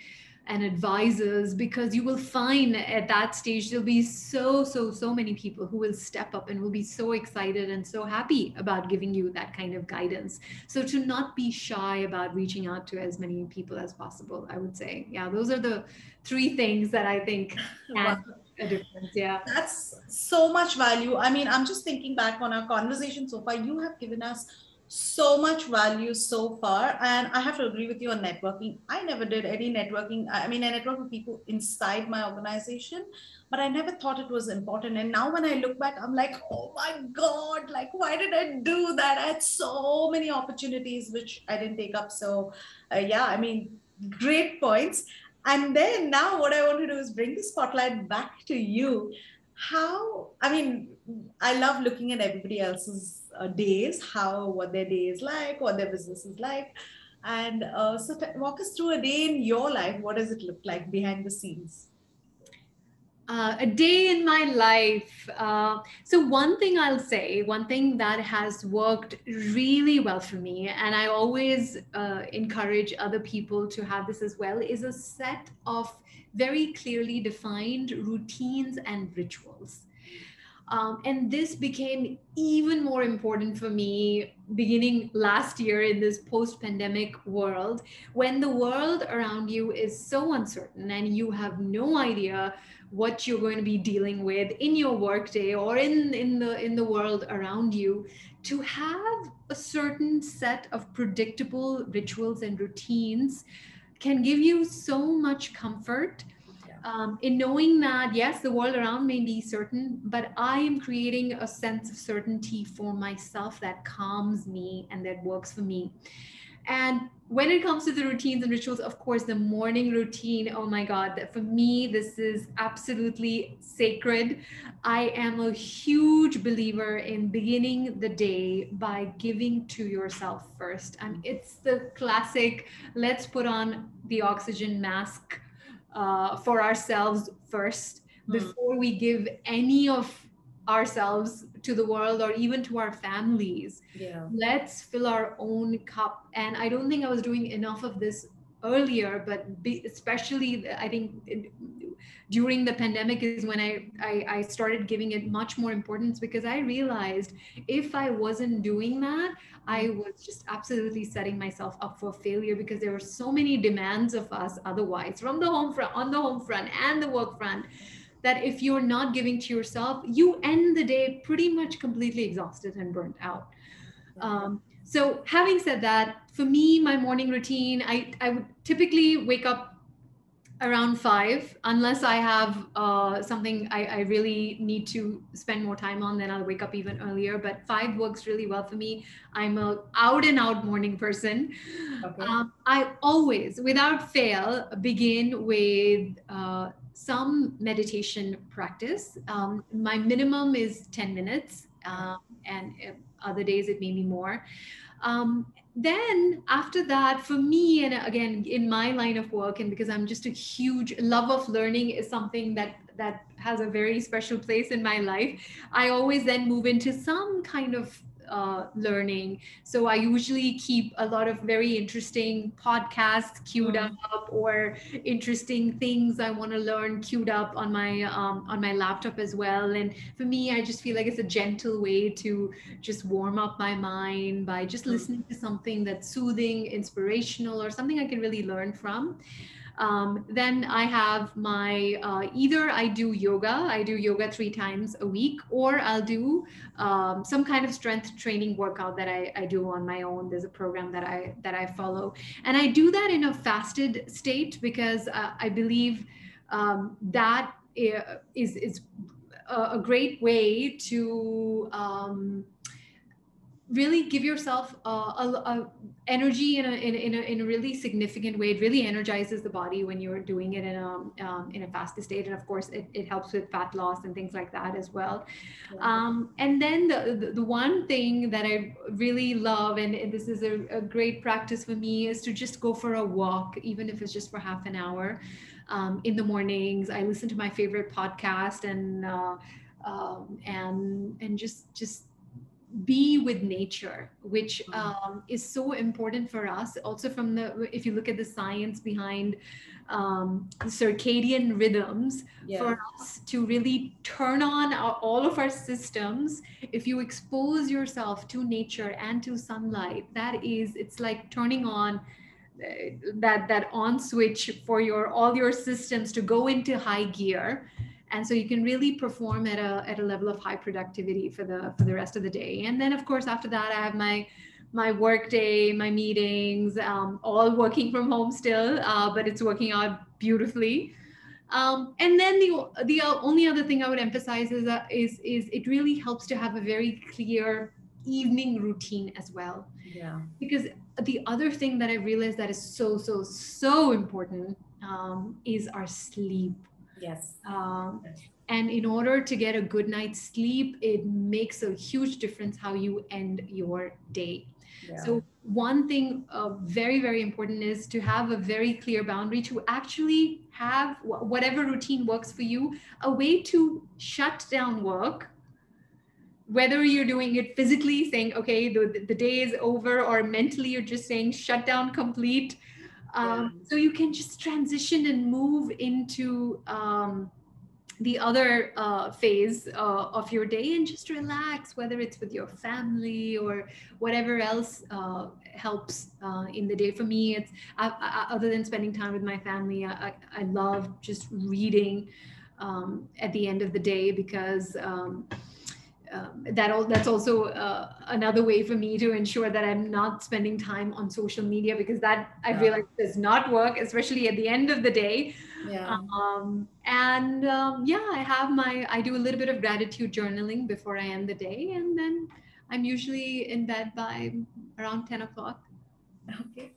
and advisors because you will find at that stage there'll be so so so many people who will step up and will be so excited and so happy about giving you that kind of guidance. So to not be shy about reaching out to as many people as possible i would say. Yeah those are the three things that i think [LAUGHS] can a difference yeah. That's so much value. I mean i'm just thinking back on our conversation so far. You have given us so much value so far and i have to agree with you on networking. I never did any networking i mean i network with people inside my organization but i never thought it was important. And now when i look back i'm like oh my god like why did i do that? I had so many opportunities which i didn't take up. So uh, yeah i mean great points and then now what I want to do is bring the spotlight back to you. How, I mean, I love looking at everybody else's uh, days, how, what their day is like, what their business is like. And uh, so t- walk us through a day in your life. What does it look like behind the scenes? Uh, a day in my life. Uh, so, one thing I'll say, one thing that has worked really well for me, and I always uh, encourage other people to have this as well, is a set of very clearly defined routines and rituals. Um, and this became even more important for me beginning last year in this post pandemic world when the world around you is so uncertain and you have no idea what you're going to be dealing with in your workday or in, in the in the world around you to have a certain set of predictable rituals and routines can give you so much comfort um, in knowing that yes the world around may be certain but i am creating a sense of certainty for myself that calms me and that works for me. And when it comes to the routines and rituals of course the morning routine oh my god for me this is absolutely sacred i am a huge believer in beginning the day by giving to yourself first and it's the classic let's put on the oxygen mask uh, for ourselves first mm. before we give any of ourselves to the world or even to our families. Yeah. Let's fill our own cup. And I don't think I was doing enough of this earlier, but be, especially I think during the pandemic is when I, I, I started giving it much more importance because I realized if I wasn't doing that, I mm-hmm. was just absolutely setting myself up for failure because there were so many demands of us otherwise from the home front on the home front and the work front that if you're not giving to yourself, you end the day pretty much completely exhausted and burnt out. Um, so having said that, for me, my morning routine, I, I would typically wake up around five. Unless i have uh, something I, I, really need to spend more time on then i'll wake up even earlier. But five works really well for me. I'm a out and out morning person. Okay. um, i always without fail begin with uh, some meditation practice. Um, my minimum is 10 minutes uh, and other days it may be more. Um, then after that for me and again in my line of work and because i'm just a huge love of learning is something that that has a very special place in my life i always then move into some kind of uh, learning. So I usually keep a lot of very interesting podcasts queued mm-hmm. up or interesting things I want to learn queued up on my um, on my laptop as well. And for me, I just feel like it's a gentle way to just warm up my mind by just mm-hmm. listening to something that's soothing, inspirational, or something I can really learn from. Um, then I have my uh, either I do yoga, I do yoga three times a week, or I'll do um, some kind of strength training workout that I, I do on my own. There's a program that I that I follow, and I do that in a fasted state because uh, I believe um, that uh, is is a, great way to um, really give yourself a, a, a energy in a, in, in, a, in a really significant way. It really energizes the body when you're doing it in a um, in a fasted state. And of course it, it helps with fat loss and things like that as well. Um, and then the, the, the one thing that i really love and, and this is a, a, great practice for me is to just go for a walk even if it's just for half an hour. Um, in the mornings i listen to my favorite podcast and uh, um, and and just just be with nature which mm. um, is so important for us also from the if you look at the science behind um, circadian rhythms yeah. for us to really turn on our, all of our systems if you expose yourself to nature and to sunlight that is it's like turning on uh, that that on switch for your all your systems to go into high gear and so you can really perform at a at a level of high productivity for the for the rest of the day. And then of course after that i have my my work day my meetings um, all working from home still uh, but it's working out beautifully. Um, and then the the only other thing i would emphasize is that is is it really helps to have a very clear evening routine as well. Yeah. Because the other thing that i realized that is so so so important um, is our sleep Yes. Um, and in order to get a good night's sleep, it makes a huge difference how you end your day. Yeah. So, one thing uh, very, very important is to have a very clear boundary to actually have whatever routine works for you, a way to shut down work. Whether you're doing it physically, saying, okay, the, the day is over, or mentally, you're just saying, shut down complete. Um. So you can just transition and move into um, the other uh, phase uh, of your day and just relax, whether it's with your family or whatever else uh, helps uh, in the day. For me, it's I, I, other than spending time with my family, I, I love just reading um, at the end of the day because. Um, um, that all, that's also uh, another way for me to ensure that I'm not spending time on social media because that I yeah. realize does not work, especially at the end of the day. Yeah. Um, and um, yeah, I have my I do a little bit of gratitude journaling before I end the day, and then I'm usually in bed by around ten o'clock. Okay.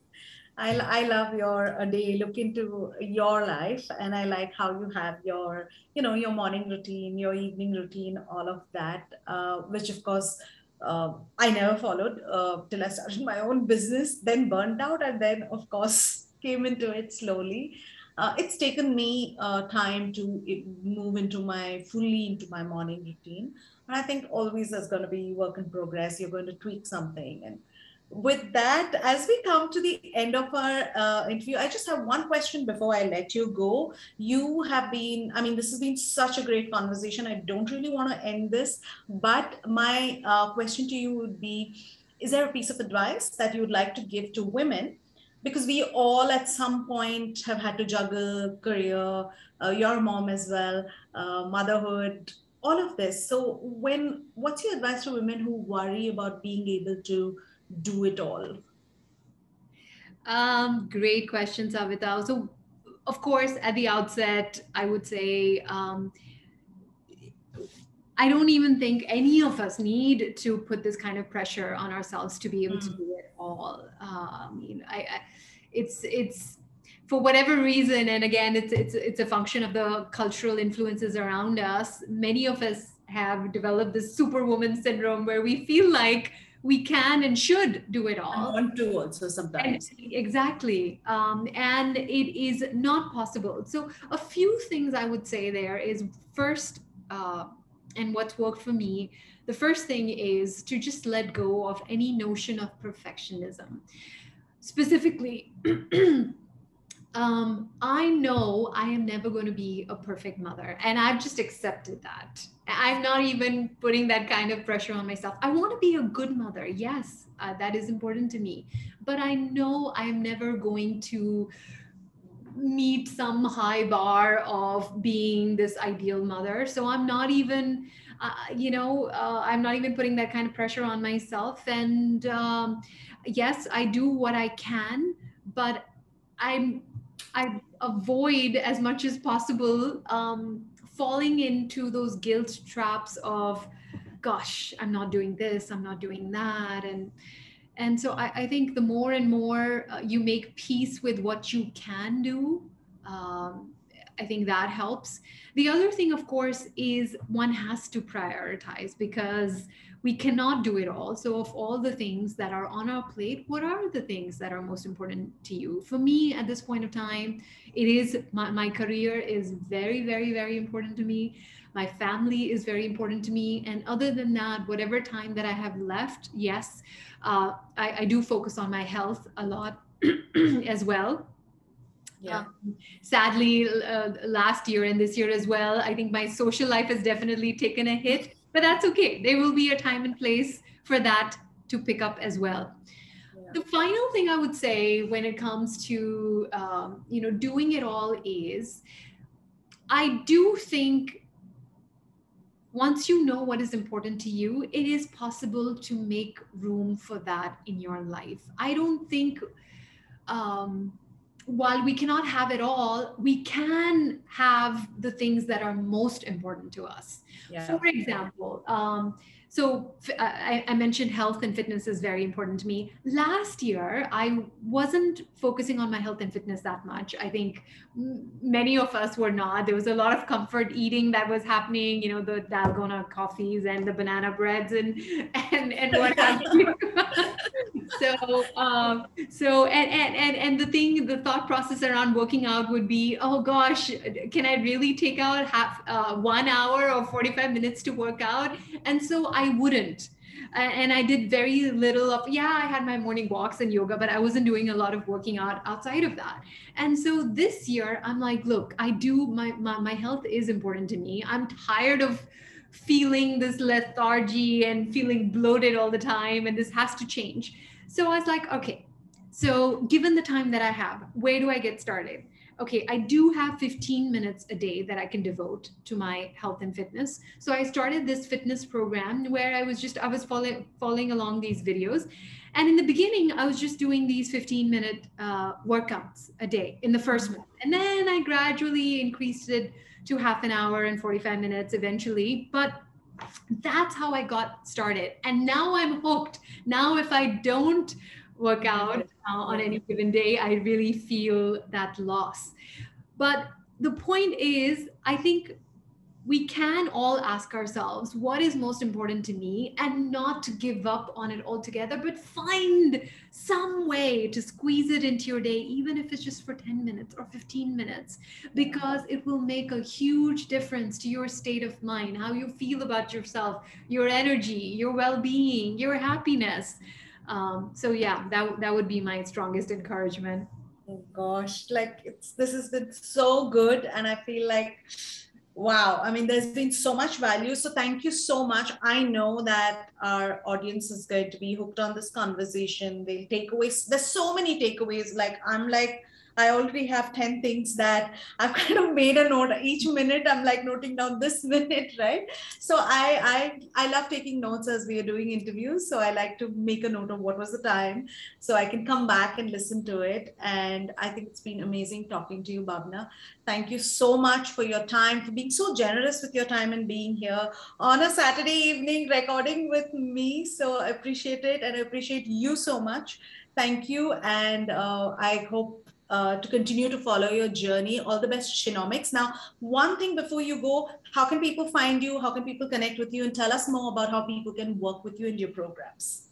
I, I love your day look into your life and i like how you have your you know your morning routine your evening routine all of that uh, which of course uh, i never followed uh, till i started my own business then burnt out and then of course [LAUGHS] came into it slowly. Uh, it's taken me uh, time to move into my fully into my morning routine. And i think always there's going to be work in progress you're going to tweak something and with that, as we come to the end of our uh, interview, I just have one question before I let you go. You have been, I mean, this has been such a great conversation. I don't really want to end this, but my uh, question to you would be Is there a piece of advice that you would like to give to women? Because we all at some point have had to juggle career, uh, your mom as well, uh, motherhood, all of this. So, when what's your advice to women who worry about being able to do it all? Um, great question, Savita. So, of course, at the outset, I would say um, I don't even think any of us need to put this kind of pressure on ourselves to be able mm. to do it all. Uh, I mean, I, I, it's it's for whatever reason, and again, it's it's it's a function of the cultural influences around us. Many of us have developed this superwoman syndrome where we feel like we can and should do it all. I want to also sometimes. And, exactly. Um, and it is not possible. So, a few things I would say there is first, uh, and what's worked for me, the first thing is to just let go of any notion of perfectionism. Specifically, [CLEARS THROAT] um, I know I am never going to be a perfect mother, and I've just accepted that. I'm not even putting that kind of pressure on myself. I want to be a good mother. Yes, uh, that is important to me. But I know I'm never going to meet some high bar of being this ideal mother. So I'm not even, uh, you know, uh, I'm not even putting that kind of pressure on myself. And um, yes, I do what I can, but I'm I avoid as much as possible um, falling into those guilt traps of gosh i'm not doing this i'm not doing that. And and so i, I think the more and more uh, you make peace with what you can do um, i think that helps. The other thing of course is one has to prioritize because we cannot do it all. So, of all the things that are on our plate, what are the things that are most important to you? For me, at this point of time, it is my, my career is very, very, very important to me. My family is very important to me. And other than that, whatever time that I have left, yes, uh, I, I do focus on my health a lot [CLEARS THROAT] as well. Yeah. Um, sadly, uh, last year and this year as well, I think my social life has definitely taken a hit but that's okay. There will be a time and place for that to pick up as well. Yeah. The final thing I would say when it comes to um, you know doing it all is, I do think once you know what is important to you, it is possible to make room for that in your life. I don't think um, while we cannot have it all, we can have the things that are most important to us. Yeah. For example, um, so I, I, mentioned health and fitness is very important to me. Last year, I wasn't focusing on my health and fitness that much. I think many of us were not. There was a lot of comfort eating that was happening. You know, the dalgona coffees and the banana breads and [LAUGHS] and and what have you. [LAUGHS] so um, so and, and and and the thing the thought process around working out would be oh gosh can i really take out half uh, one hour or 45 minutes to work out? And so i wouldn't. And i did very little of yeah i had my morning walks and yoga but i wasn't doing a lot of working out outside of that. And so this year i'm like look i do my my, my health is important to me. I'm tired of feeling this lethargy and feeling bloated all the time and this has to change so i was like okay so given the time that i have where do i get started? Okay i do have 15 minutes a day that i can devote to my health and fitness. So i started this fitness program where i was just i was following along these videos. And in the beginning i was just doing these 15 minute uh, workouts a day in the first month. And then i gradually increased it to half an hour and 45 minutes eventually. But that's how I got started. And now I'm hooked. Now, if I don't work out uh, on any given day, I really feel that loss. But the point is, I think we can all ask ourselves what is most important to me and not give up on it altogether, but find some way to squeeze it into your day, even if it's just for 10 minutes or 15 minutes, because it will make a huge difference to your state of mind, how you feel about yourself, your energy, your well being, your happiness. Um, so, yeah, that, that would be my strongest encouragement. Oh gosh, like it's this has been so good, and I feel like Wow. I mean, there's been so much value. So thank you so much. I know that our audience is going to be hooked on this conversation. They'll take away, there's so many takeaways. Like, I'm like, I already have 10 things that I've [LAUGHS] kind of made a note. Each minute I'm like noting down this [LAUGHS] minute, right? So I I I love taking notes as we are doing interviews. So I like to make a note of what was the time so I can come back and listen to it. And I think it's been amazing talking to you, Bhavna. Thank you so much for your time, for being so generous with your time and being here on a Saturday evening recording with me. So I appreciate it and I appreciate you so much. Thank you. And uh, I hope uh, to continue to follow your journey. All the best, Shenomics. Now, one thing before you go, how can people find you? How can people connect with you? And tell us more about how people can work with you in your programs.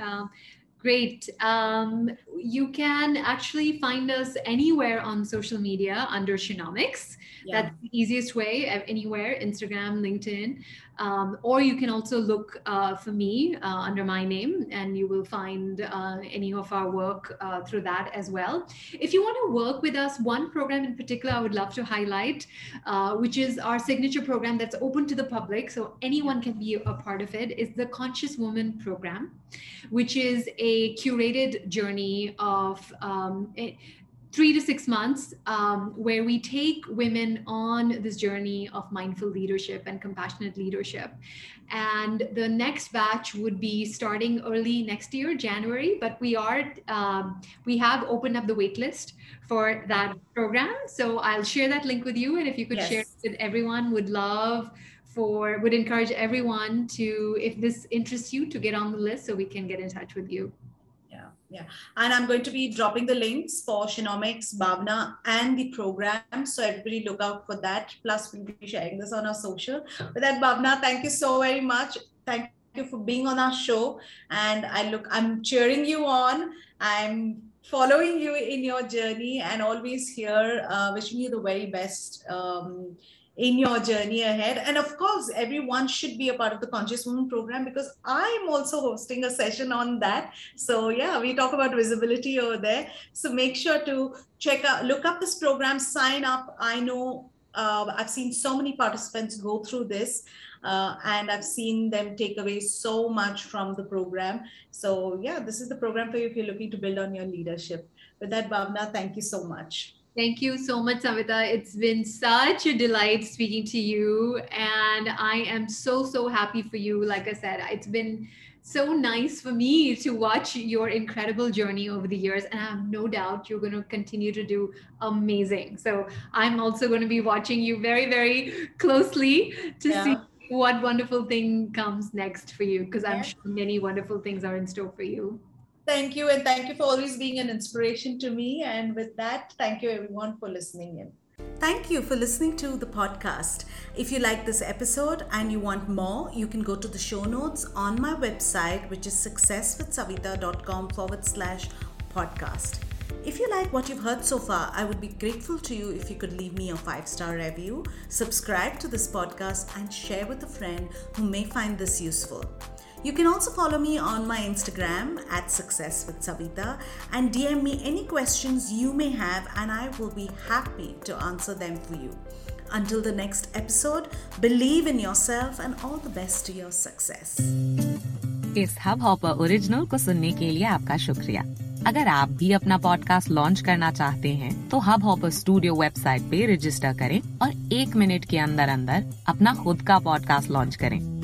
Um, great. Um, you can actually find us anywhere on social media under Shenomics. Yeah. That's the easiest way, anywhere Instagram, LinkedIn. Um, or you can also look uh, for me uh, under my name and you will find uh, any of our work uh, through that as well. If you want to work with us, one program in particular I would love to highlight, uh, which is our signature program that's open to the public, so anyone can be a part of it, is the Conscious Woman program, which is a curated journey of um, three to six months um, where we take women on this journey of mindful leadership and compassionate leadership. And the next batch would be starting early next year january but we are um, we have opened up the waitlist for that program. So i'll share that link with you and if you could yes. share it with everyone would love for would encourage everyone to if this interests you to get on the list so we can get in touch with you yeah. And I'm going to be dropping the links for Shenomics, Bhavna, and the program. So everybody look out for that. Plus, we'll be sharing this on our social. With that, Bhavna, thank you so very much. Thank you for being on our show. And I look, I'm cheering you on. I'm following you in your journey and always here, uh, wishing you the very best. Um, in your journey ahead. And of course, everyone should be a part of the Conscious Woman program because I'm also hosting a session on that. So, yeah, we talk about visibility over there. So, make sure to check out, look up this program, sign up. I know uh, I've seen so many participants go through this. Uh, and I've seen them take away so much from the program. So, yeah, this is the program for you if you're looking to build on your leadership. With that, Bhavna, thank you so much. Thank you so much, Savita. It's been such a delight speaking to you. And I am so, so happy for you. Like I said, it's been so nice for me to watch your incredible journey over the years. And I have no doubt you're going to continue to do amazing. So I'm also going to be watching you very, very closely to yeah. see what wonderful thing comes next for you, because I'm sure many wonderful things are in store for you. Thank you. And thank you for always being an inspiration to me. And with that, thank you everyone for listening in. Thank you for listening to the podcast. If you like this episode and you want more, you can go to the show notes on my website, which is successwithsavita.com forward slash podcast. If you like what you've heard so far, I would be grateful to you if you could leave me a five star review, subscribe to this podcast, and share with a friend who may find this useful. You can also follow me on my Instagram at Success with Savita and DM me any questions you may have, and I will be happy to answer them for you. Until the next episode, believe in yourself and all the best to your success. इस Hubhopper original को सुनने के लिए आपका शुक्रिया अगर आप भी अपना पॉडकास्ट लॉन्च करना चाहते हैं तो हब हॉपर स्टूडियो वेबसाइट पे रजिस्टर करें और एक मिनट के अंदर अंदर अपना खुद का पॉडकास्ट लॉन्च करें